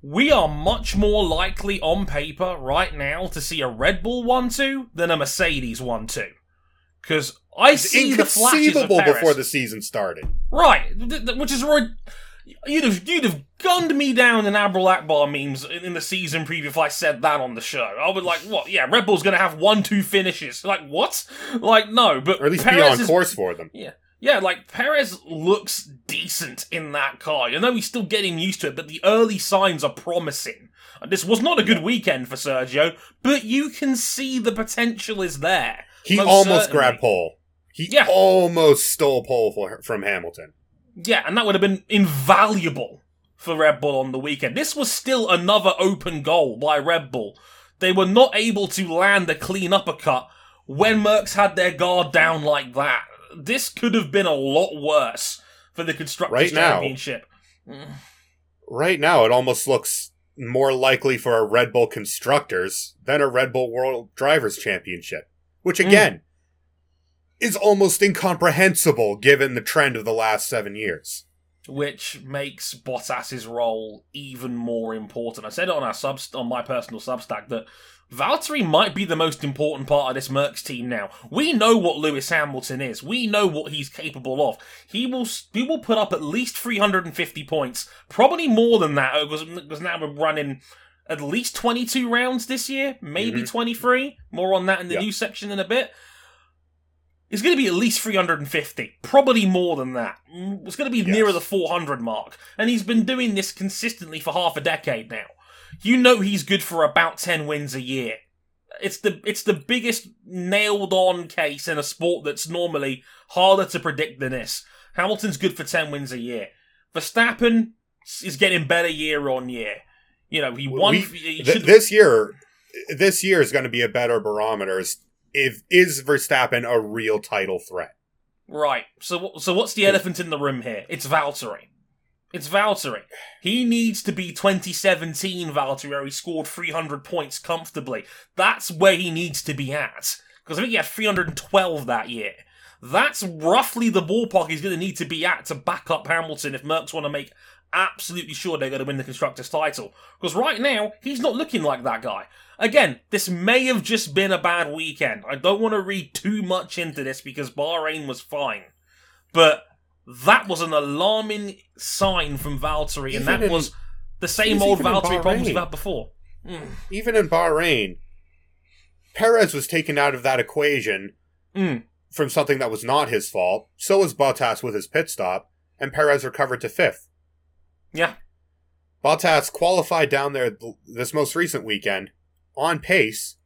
We are much more likely on paper right now to see a Red Bull 1 2 than a Mercedes 1 2. Because I It's see the flashes of inconceivable before the season started. Right, th- th- which is right. You'd have you'd have gunned me down in Admiral Ackbar memes in in the season preview if I said that on the show. I would like, what? Yeah, Red Bull's gonna have one two finishes. Like what? Like no, but Or at least Perez be on is- course for them. Yeah, yeah, like Perez looks decent in that car. You know he's still getting used to it, but the early signs are promising. This was not a good weekend for Sergio, but you can see the potential is there. He almost certainly. grabbed pole. He Yeah. almost stole pole for, from Hamilton. Yeah, and that would have been invaluable for Red Bull on the weekend. This was still another open goal by Red Bull. They were not able to land a clean uppercut when Mercs had their guard down like that. This could have been a lot worse for the Constructors' Right now. Championship. Right now, it almost looks more likely for a Red Bull Constructors than a Red Bull World Drivers Championship, which Mm. Is almost incomprehensible given the trend of the last seven years. which makes Bottas's role even more important. I said it on our sub on my personal Substack that Valtteri might be the most important part of this Mercs team now. We know what Lewis Hamilton is. We know what he's capable of. He will he will put up at least 350 points, probably more than that uh, because because now we're running at least 22 rounds this year, maybe mm-hmm. 23. More on that in the new section in a bit. It's going to be at least 350, probably more than that. Mm, It's going to be nearer the 400 mark. And he's been doing this consistently for half a decade now. You know he's good for about 10 wins a year. It's the it's the biggest nailed on case in a sport that's normally harder to predict than this. Hamilton's good for 10 wins a year. Verstappen is getting better year on year. You know, he won. We- he Th- this year, this year is going to be a better barometer. Is if is Verstappen a real title threat? Right. So, so what's the elephant in the room here? It's Valtteri. It's Valtteri. He needs to be 2017 Valtteri, where he scored 300 points comfortably. That's where he needs to be at. Because I think he had 312 that year. That's roughly the ballpark he's going to need to be at to back up Hamilton if Mercs want to make absolutely sure they're going to win the constructors title. Because right now he's not looking like that guy. Again, this may have just been a bad weekend. I don't want to read too much into this because Bahrain was fine, but that was an alarming sign from Valtteri, and Even that in- was the same old Valtteri problems we've had before. Mm. Even in Bahrain, Perez was taken out of that equation Mm. from something that was not his fault. So was Bottas with his pit stop, and Perez recovered to fifth. Yeah, Bottas qualified down there this most recent weekend on pace,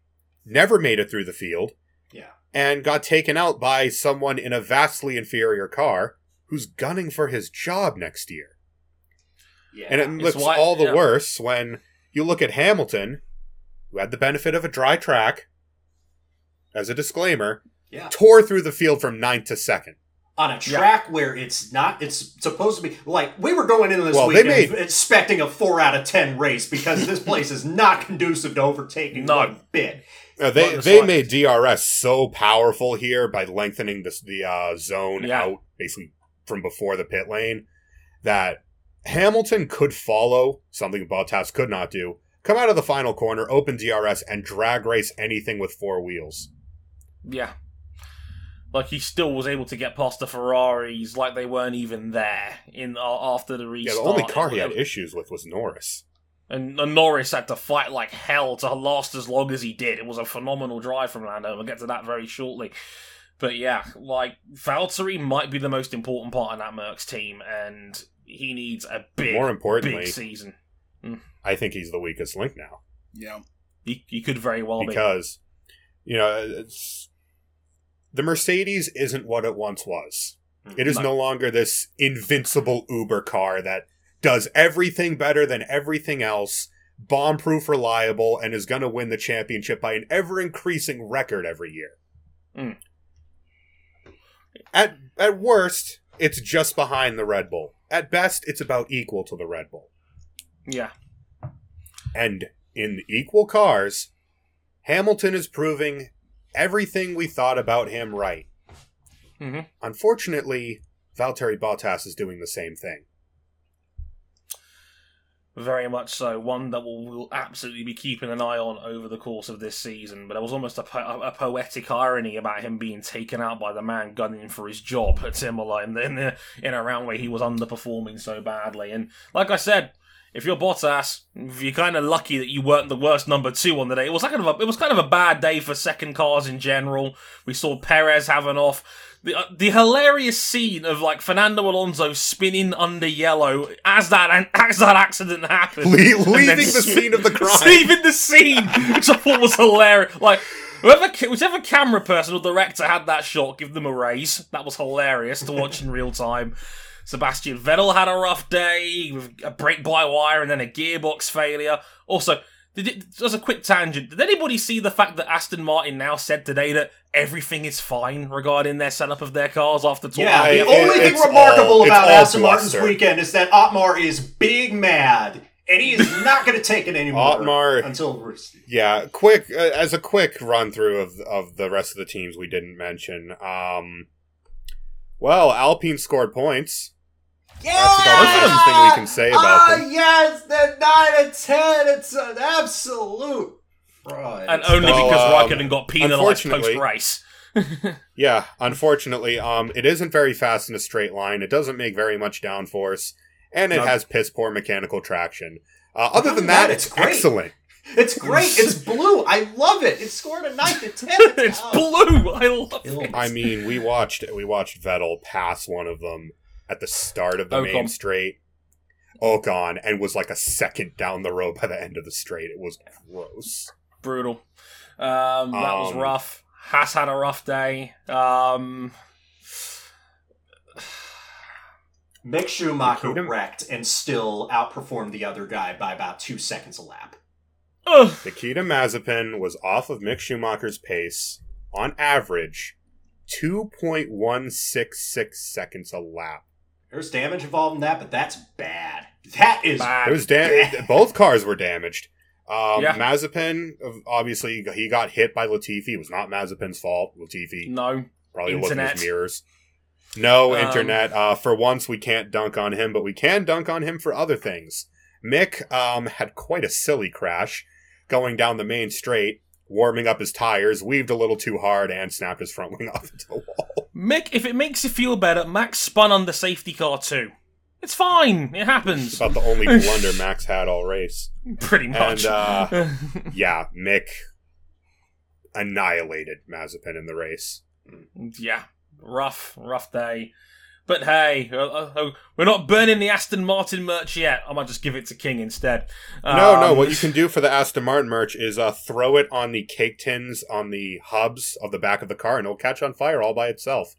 never made it through the field, Yeah. and got taken out by someone in a vastly inferior car who's gunning for his job next year. Yeah. And it It's looks why- all the yeah. worse when you look at Hamilton, who had the benefit of a dry track, as a disclaimer, yeah. tore through the field from ninth to second. On a track where it's not, it's supposed to be like we were going into this Well, they weekend made- expecting a four out of ten race because this place is not conducive to overtaking not one bit. Uh, they Not they slightest. made DRS so powerful here by lengthening this, the uh, zone Yeah. out basically from before the pit lane that Hamilton could follow something Bottas could not do. Come out of the final corner, open DRS, and drag race anything with four wheels. yeah. Like he still was able to get past the Ferraris, like they weren't even there in uh, after the restart. Yeah, the only car he had issues with was Norris. And, and Norris had to fight like hell to last as long as he did. It was a phenomenal drive from Lando. We'll get to that very shortly. But yeah, like Valtteri might be the most important part in that Mercs team, and he needs a big, More importantly, big season. I think he's the weakest link now Yeah. He, he could very well because you know it's the Mercedes isn't what it once was. It is No. no longer this invincible Uber car that does everything better than everything else, bomb proof reliable, and is going to win the championship by an ever increasing record every year. Mm. At at worst, it's just behind the Red Bull. At best, it's about equal to the Red Bull. Yeah. And in equal cars, Hamilton is proving everything we thought about him right. Mhm. Unfortunately, Valtteri Bottas is doing the same thing. Very much so. One that we'll, we'll absolutely be keeping an eye on over the course of this season. But there was almost a, po- a poetic irony about him being taken out by the man gunning for his job at Imola in, the, in, the, in a round where he was underperforming so badly. And like I said, if you're Bottas, you're kind of lucky that you weren't the worst number two on the day. It was kind of a, it was kind of a bad day for second cars in general. We saw Perez having off. The, uh, the hilarious scene of like Fernando Alonso spinning under yellow as that as that accident happened, Le- leaving the scene of the crime. leaving the scene, which I thought was hilarious. Like whoever, whichever camera person or director had that shot, give them a raise. That was hilarious to watch in real time. Sebastian Vettel had a rough day with a brake by wire and then a gearbox failure. Also, did it, just a quick tangent. Did anybody see the fact that Aston Martin now said today that everything is fine regarding their setup of their cars after talking? Yeah, the it- only thing remarkable all- about Aston Martin's bluster. weekend is that Otmar is big mad, and he is not going to take it anymore Otmar- until we're- Yeah, quick uh, as a quick run through of of the rest of the teams we didn't mention. Um, well, Alpine scored points. Yeah, That's the nicest thing we can say about ah, them. yes, the nine to ten. It's an absolute fraud. And only Well, because um, Raikkonen got penalised post race. Yeah, unfortunately, um, it isn't very fast in a straight line. It doesn't make very much downforce, and it No. has piss poor mechanical traction. Uh, other Other than than that, that, it's it's great. excellent. it's great. It's blue. I love it. It scored a nine to ten. it's Oh. blue. I love it. I mean, we watched we watched Vettel pass one of them at the start of the Ocon. main straight. Ocon and was like a second down the road by the end of the straight. It was gross. brutal. Um, that was Um, rough. Has had a rough day. Um, Mick Schumacher wrecked and still outperformed the other guy by about two seconds a lap. ugh, Nikita Mazepin was off of Mick Schumacher's pace on average 2.166 seconds a lap. There's damage involved in that, but that's bad. That is bad. It was da- both cars were damaged. Um, Yeah. Mazepin, obviously, he got hit by Latifi. It was not Mazepin's fault. Latifi no. Probably looking Internet. his mirrors. No Um, internet. Uh, for once, we can't dunk on him, but we can dunk on him for other things. Mick um, had quite a silly crash going down the main straight, warming up his tires, weaved a little too hard, and snapped his front wing off into the wall. Mick, if it makes you feel better, Max spun on the safety car too. It's fine. It It's happens. about the only blunder Max had all race. Pretty much. And uh, yeah, Mick annihilated Mazepin in the race. yeah, rough, rough day. But hey, uh, uh, uh, we're not burning the Aston Martin merch yet. I might just give it to King instead. No, no. Um, What you can do for the Aston Martin merch is uh, throw it on the cake tins on the hubs of the back of the car, and it'll catch on fire all by itself.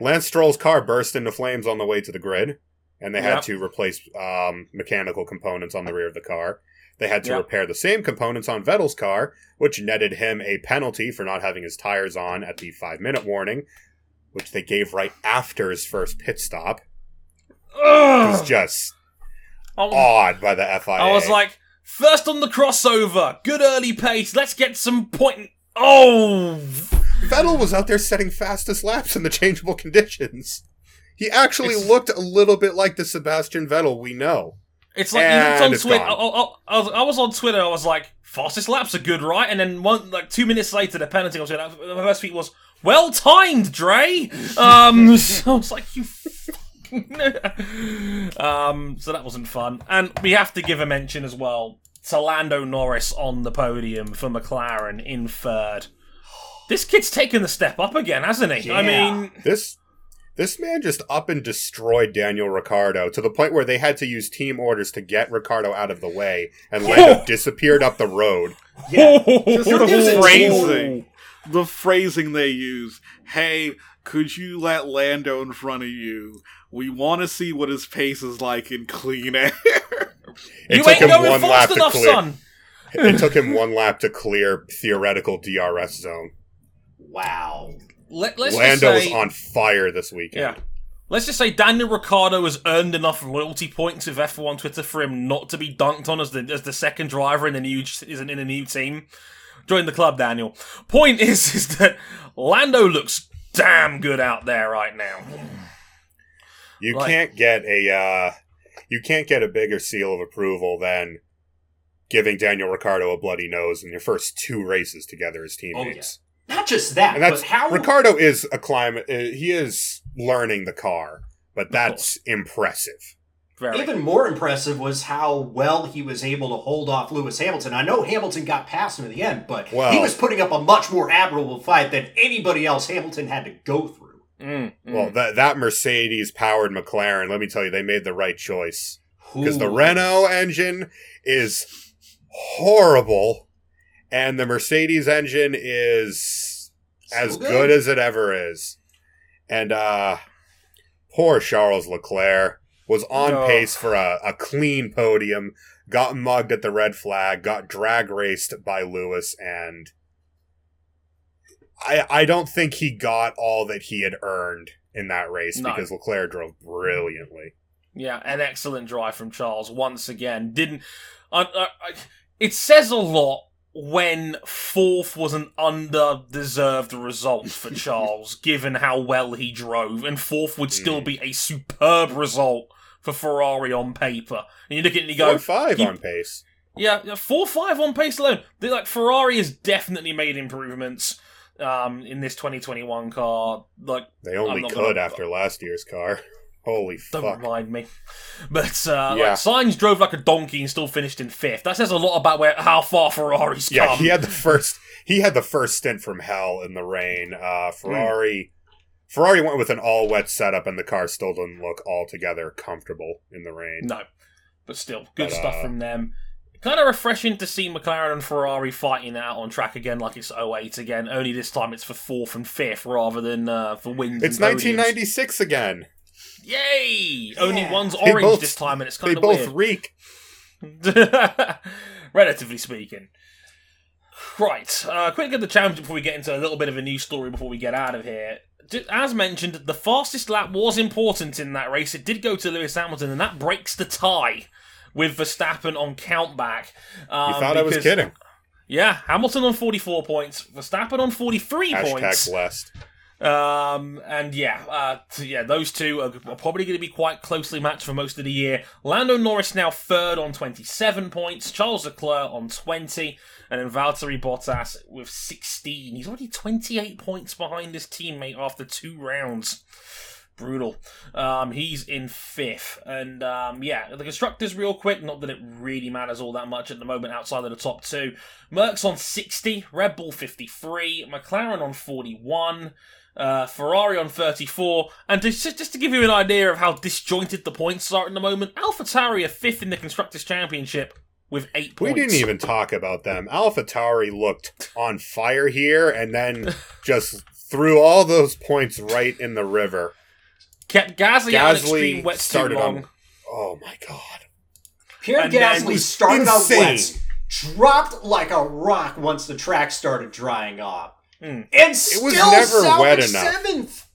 Lance Stroll's car burst into flames on the way to the grid, and they had Yep. to replace um, mechanical components on the rear of the car. They had to Yep. repair the same components on Vettel's car, which netted him a penalty for not having his tires on at the five minute warning, which they gave right after his first pit stop. It was just I was- awed by the FIA. I was like, first on the crossover, good early pace. Let's get some point. Oh, Vettel was out there setting fastest laps in the changeable conditions. He actually It's- looked a little bit like the Sebastian Vettel we know. It's like And looked it's Twitter. I, gone. I, I, was, I was on Twitter. I was like, fastest laps are good, right? And then one like two minutes later, the penalty on Twitter. The first tweet was well timed, Dre. Um, so I was like, you. fucking- um, so that wasn't fun, and we have to give a mention as well to Lando Norris on the podium for McLaren in third. This kid's taken the step up again, hasn't he? I mean, This this man just up and destroyed Daniel Ricciardo to the point where they had to use team orders to get Ricciardo out of the way, and Lando disappeared up the road. Yeah. Just You're the phrasing, they use. Hey, could you let Lando in front of you? We want to see what his pace is like in clean air. It you took ain't him going one lap fast to enough, clear. son. It took him one lap to clear theoretical DRS zone. Wow. Let, let's Lando just say, was on fire this weekend. Yeah. Let's just say Daniel Ricciardo has earned enough loyalty points with F1 Twitter for him not to be dunked on as the as the second driver in a new isn't in a new team. Join the club, Daniel. Point is, is that Lando looks damn good out there right now. You Like- can't get a uh, you can't get a bigger seal of approval than giving Daniel Ricciardo a bloody nose in your first two races together as teammates. Not just that, And that's but how Ricciardo is a climate. Uh, he is learning the car, but that's impressive. Very. Even more impressive was how well he was able to hold off Lewis Hamilton. I know Hamilton got past him in the end, but Well- he was putting up a much more admirable fight than anybody else Hamilton had to go through. Mm, mm. Well, that that Mercedes powered McLaren. Let me tell you, they made the right choice because the Renault engine is horrible, and the Mercedes engine is as So good. as it ever is. And uh poor Charles Leclerc was on Oh. pace for a, a clean podium, got mugged at the red flag, got drag raced by Lewis, and I I don't think he got all that he had earned in that race No. because Leclerc drove brilliantly. Yeah, an excellent drive from Charles once again. Didn't I, I, I, it says a lot when fourth was an under-deserved result for Charles, given how well he drove, and fourth would still Mm. be a superb result for Ferrari on paper. And you look at it and you go, and five he- on pace. yeah, yeah, four five on pace alone. They like Ferrari has definitely made improvements um, in this 2021 car. Like They only could gonna- after last year's car. Holy Don't fuck. remind me. But uh, Yeah. like Sainz drove like a donkey and still finished in fifth. That says a lot about where how far Ferrari's Yeah, come. he had the first he had the first stint from hell in the rain. Uh Ferrari Ferrari went with an all wet setup and the car still didn't look altogether comfortable in the rain. No, but still good But, stuff uh, from them. Kind of refreshing to see McLaren and Ferrari fighting out on track again, like it's 08 again. Only this time it's for fourth and fifth rather than uh, for wins. It's and podiums. 1996 again. Yay! Only one's orange both- this time, and it's kind of both reek. Relatively speaking. Right, uh, quick look at the championship before we get into a little bit of a news story before we get out of here. As mentioned, the fastest lap was important in that race. It did go to Lewis Hamilton, and that breaks the tie with Verstappen on countback. Um, You thought I was kidding. Yeah, Hamilton on 44 points, Verstappen on 43 Hashtag points. blessed. Um, and yeah, uh, t- yeah, those two are, are probably going to be quite closely matched for most of the year. Lando Norris now third on 27 points, Charles Leclerc on 20, and then Valtteri Bottas with 16. He's already 28 points behind his teammate after two rounds. Brutal. Um, he's in fifth, and um, yeah, the constructors real quick. Not that it really matters all that much at the moment outside of the top two. Mercs on 60, Red Bull 53, McLaren on 41 uh, Ferrari on 34. And just, just to give you an idea of how disjointed the points are at the moment, AlphaTauri are fifth in the Constructors' Championship with eight points. We didn't even talk about them. Alpha Tauri looked on fire here and then just threw all those points right in the river. Kept Gasly, out of Gasly extreme wet too started long. on- Oh my god. Pierre And Gasly was started out insane. wet, dropped like a rock once the track started drying off, Hmm. and still was never wet enough. seventh.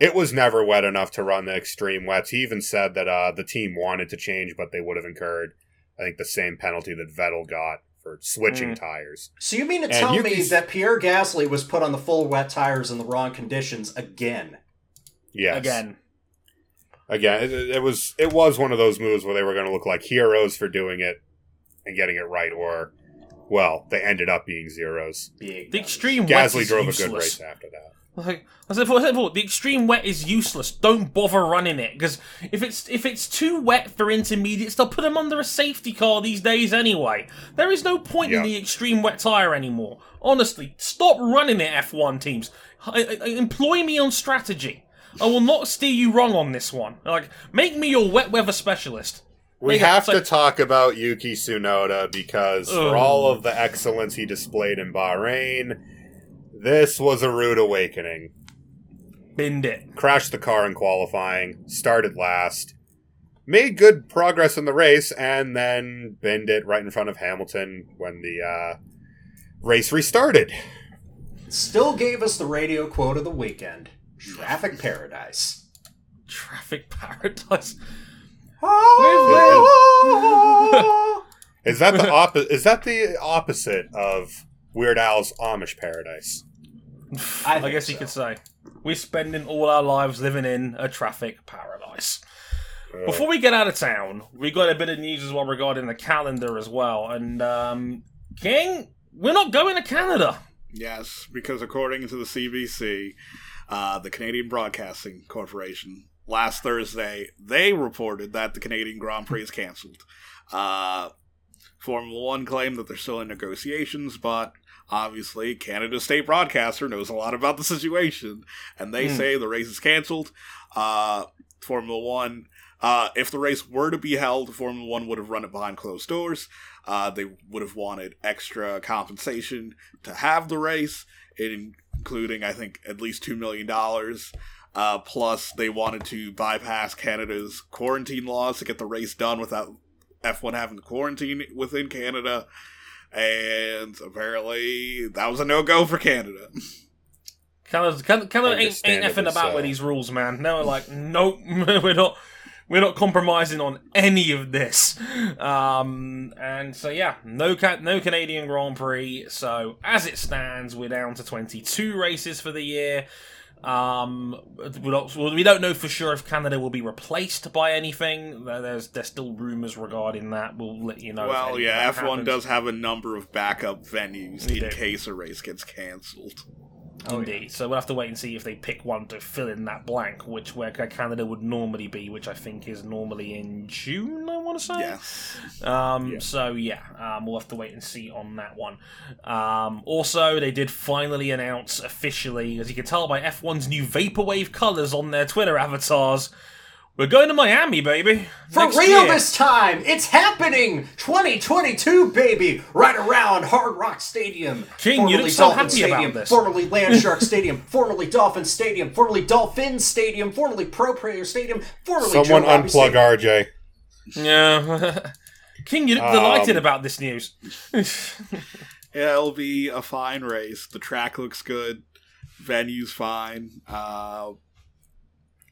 It was never wet enough to run the extreme wets. He even said that uh, the team wanted to change, but they would have incurred, I think, the same penalty that Vettel got for switching Mm. tires. So you mean to And tell me can that Pierre Gasly was put on the full wet tires in the wrong conditions again? Yes. Again. Again, it, it was it was one of those moves where they were going to look like heroes for doing it and getting it right, or well, they ended up being zeros. Big The extreme wet Gasly drove useless. a good race after that. Like I said before, I said before, the extreme wet is useless. Don't bother running it because if it's if it's too wet for intermediates, they'll put them under a safety car these days anyway. There is no point in the extreme wet tire anymore. Honestly, stop running it, F1 teams. I, I- employ me on strategy. I will not steer you wrong on this one. Like, make me your wet weather specialist. We got- have so- to talk about Yuki Tsunoda because for all of the excellence he displayed in Bahrain, this was a rude awakening. Bind it. Crashed the car in qualifying, started last, made good progress in the race, and then binned it right in front of Hamilton when the uh, race restarted. Still gave us the radio quote of the weekend: "Traffic paradise." Traffic paradise. Is that the opposite? Is that the opposite of Weird Al's Amish Paradise? I I, think guess you could say. We're spending all our lives living in a traffic paradise. Ugh. Before we get out of town, we got a bit of news as well regarding the calendar as well. And um, King, we're not going to Canada. Yes, because according to the CBC, uh, the Canadian Broadcasting Corporation, last Thursday, they reported that the Canadian Grand Prix is cancelled. Uh, Formula One claimed that they're still in negotiations, but obviously, Canada's state broadcaster knows a lot about the situation, and they Hmm. say the race is cancelled. Uh, Formula One. Uh, if the race were to be held, Formula One would have run it behind closed doors. Uh, they would have wanted extra compensation to have the race, including, I think, at least $2 million. Uh, plus, they wanted to bypass Canada's quarantine laws to get the race done without F1 having to quarantine within Canada. And apparently, that was a no go for Canada. Canada, Canada, Canada ain't, ain't effing Understandably about with these rules, man. No, like, nope, we're not. We're not compromising on any of this, um, and so yeah, no no Canadian Grand Prix. So as it stands, we're down to twenty two races for the year. Um, we don't, we don't know for sure if Canada will be replaced by anything. There's there's still rumors regarding that. We'll let you know. well, yeah, F1 happens. does have a number of backup venues in do. case a race gets cancelled. Indeed. So we'll have to wait and see if they pick one to fill in that blank, which where Canada would normally be, which I think is normally in June. I want to say. Yes. Um. Yeah. So yeah, um, we'll have to wait and see on that one. Um. Also, they did finally announce officially, as you can tell by F1's new vaporwave colors on their Twitter avatars. We're going to Miami, baby. For next real year. this time! It's happening! 2022, baby! Right around Hard Rock Stadium. King, you look so Dolphin happy about Stadium, this. Formerly Land Shark Stadium, formerly Dolphin Stadium, formerly Dolphin Stadium, formerly Pro Player Stadium, formerly Someone Joe unplug Stadium. RJ. Yeah. King, you look Um, delighted about this news. Yeah, it'll be a fine race. The track looks good. Venue's fine. Uh,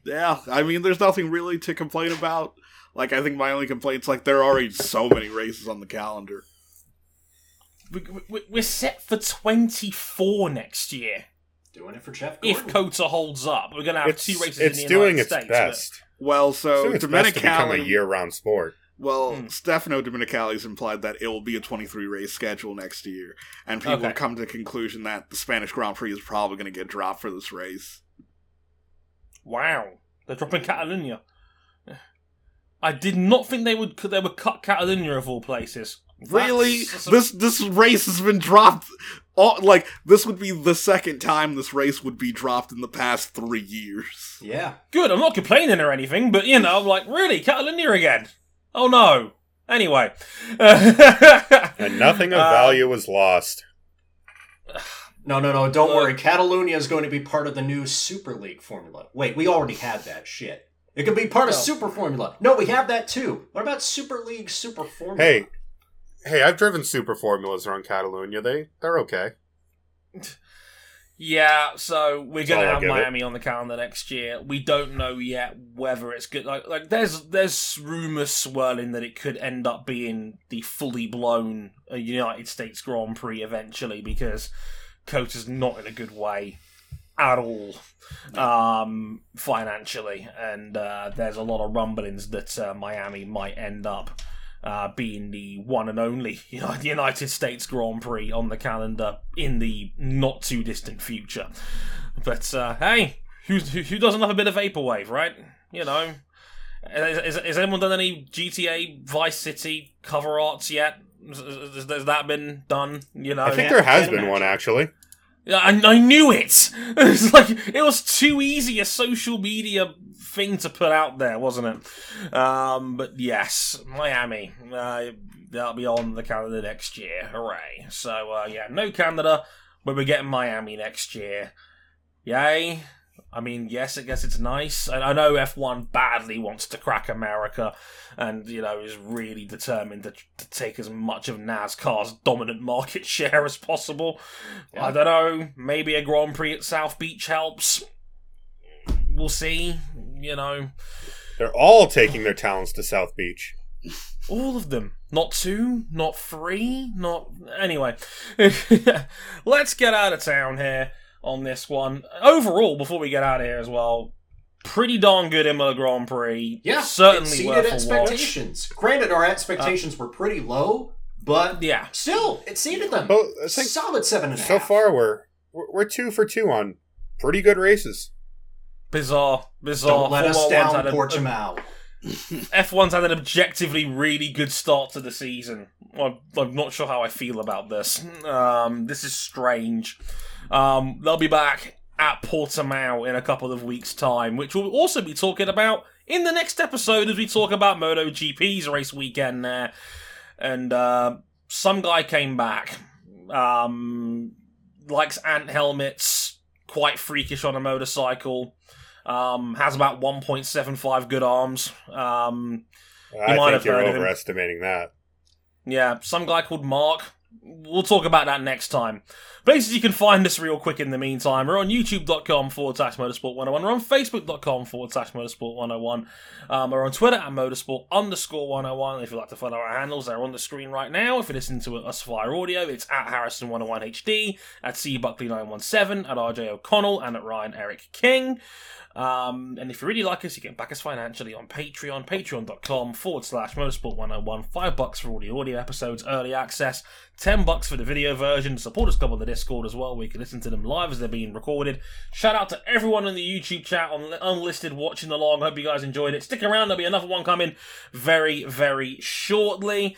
yeah, I mean, there's nothing really to complain about. Like, I think my only complaint's like there are already so many races on the calendar. we, we, we're set for 24 next year. Doing it for Jeff If Gordon. Cota holds up, we're going to have It's, two races it's in the doing United its States. but- best. Well, so doing its best become a year-round sport. Well, Hmm. Stefano Dominicali's implied that it will be a 23 race schedule next year, and people Okay. come to the conclusion that the Spanish Grand Prix is probably going to get dropped for this race. Wow, they're dropping Catalunya. I did not think they would they would cut Catalunya of all places. Really, That's- this this race has been dropped. All, like this would be the second time this race would be dropped in the past three years. Yeah. good. I'm not complaining or anything, but you know, I'm like, really, Catalunya again? Oh no. Anyway, And nothing of Uh, value was lost. No, no, no. Don't Look. worry. Catalonia is going to be part of the new Super League formula. Wait, we already had that shit. It could be part of Super Formula. No, we have that too. What about Super League Super Formula? Hey, hey, I've driven super formulas around Catalonia. They they're okay. Yeah, so we're That's gonna have give it. Miami on the calendar next year. We don't know yet whether it's good. Like, like there's there's rumors swirling that it could end up being the fully blown uh, United States Grand Prix eventually because Cota's not in a good way at all um, financially, and uh, there's a lot of rumblings that uh, Miami might end up uh, being the one and only United States Grand Prix on the calendar in the not too distant future. But uh, hey, who's, who, who doesn't have a bit of vaporwave, right? You know, has, has anyone done any GTA Vice City cover arts yet? Has, has, has that been done? You know, I think yeah, there has been imagine. one actually. yeah, I, I knew it. It's like it was too easy a social media thing to put out there, wasn't it? Um, but yes, Miami. Uh, that'll be on the calendar next year. Hooray! So uh, yeah, no Canada, but we're getting Miami next year. Yay! I mean, yes, I guess it's nice. And I know F1 badly wants to crack America and, you know, is really determined to, to take as much of NASCAR's dominant market share as possible. Yeah. I don't know. Maybe a Grand Prix at South Beach helps. We'll see. You know, They're all taking their talents to South Beach. all of them. Not two, not three, not. Anyway, let's get out of town here on this one. Overall, before we get out of here as well, pretty darn good Imola Grand Prix. Yeah, certainly exceeded worth a watch. expectations. Granted, our expectations were pretty low, but Yeah, still it exceeded them. Well, I think Solid seven and a half. so far we're we're we're two for two on pretty good races. bizarre, bizarre. Don't let us Formula One's down, had a- Portimao. F1's had an objectively really good start to the season. I'm, I'm not sure how I feel about this. Um, this is strange. Um, they'll be back at Portimao in a couple of weeks' time, which we'll also be talking about in the next episode as we talk about MotoGP's race weekend there. And uh, some guy came back. Um, likes ant helmets, quite freakish on a motorcycle. Um, has about 1.75 good arms. Um, I might think have you're heard of him. overestimating that. yeah, some guy called Marc. We'll talk about that next time. Places you can find us real quick in the meantime. We're on youtube.com forward slash motorsport 101. We're on facebook.com forward slash motorsport 101. Um, we're on Twitter at motorsport underscore 101. If you'd like to follow our handles, they're on the screen right now. If you listen to us via audio, it's at Harrison101HD, at cbuckley917, at RJ O'Connell, and at Ryan Eric King. Um, and if you really like us, you can back us financially on Patreon, patreon.com forward slash motorsport 101. Five bucks for all the audio episodes, early access, ten bucks for the video version. Support us club on the Discord as well, where you can listen to them live as they're being recorded. Shout out to everyone in the YouTube chat on unlisted watching along. Hope you guys enjoyed it. Stick around, there'll be another one coming very, very shortly.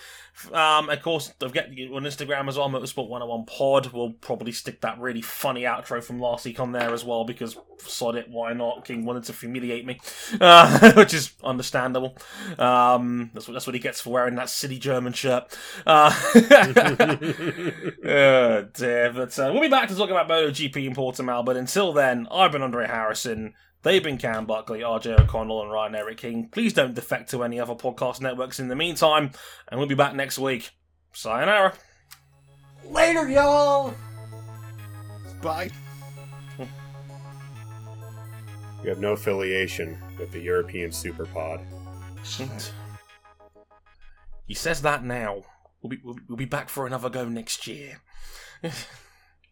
Um, of course, don't forget on Instagram as well, Motorsport 101 Pod. We'll probably stick that really funny outro from last week on there as well because sod it, why not? King wanted to humiliate me, uh, which is understandable. Um, that's what that's what he gets for wearing that silly German shirt. Uh, oh dear, but uh, we'll be back to talk about MotoGP in Portimao. But until then, I've been Andre Harrison. They've been Cam Buckley, RJ O'Connell, and Ryan Eric King. Please don't defect to any other podcast networks in the meantime, and we'll be back next week. Sayonara. Later, y'all! Bye. You have no affiliation with the European Superpod. He says that now. we'll be we'll, we'll be back for another go next year.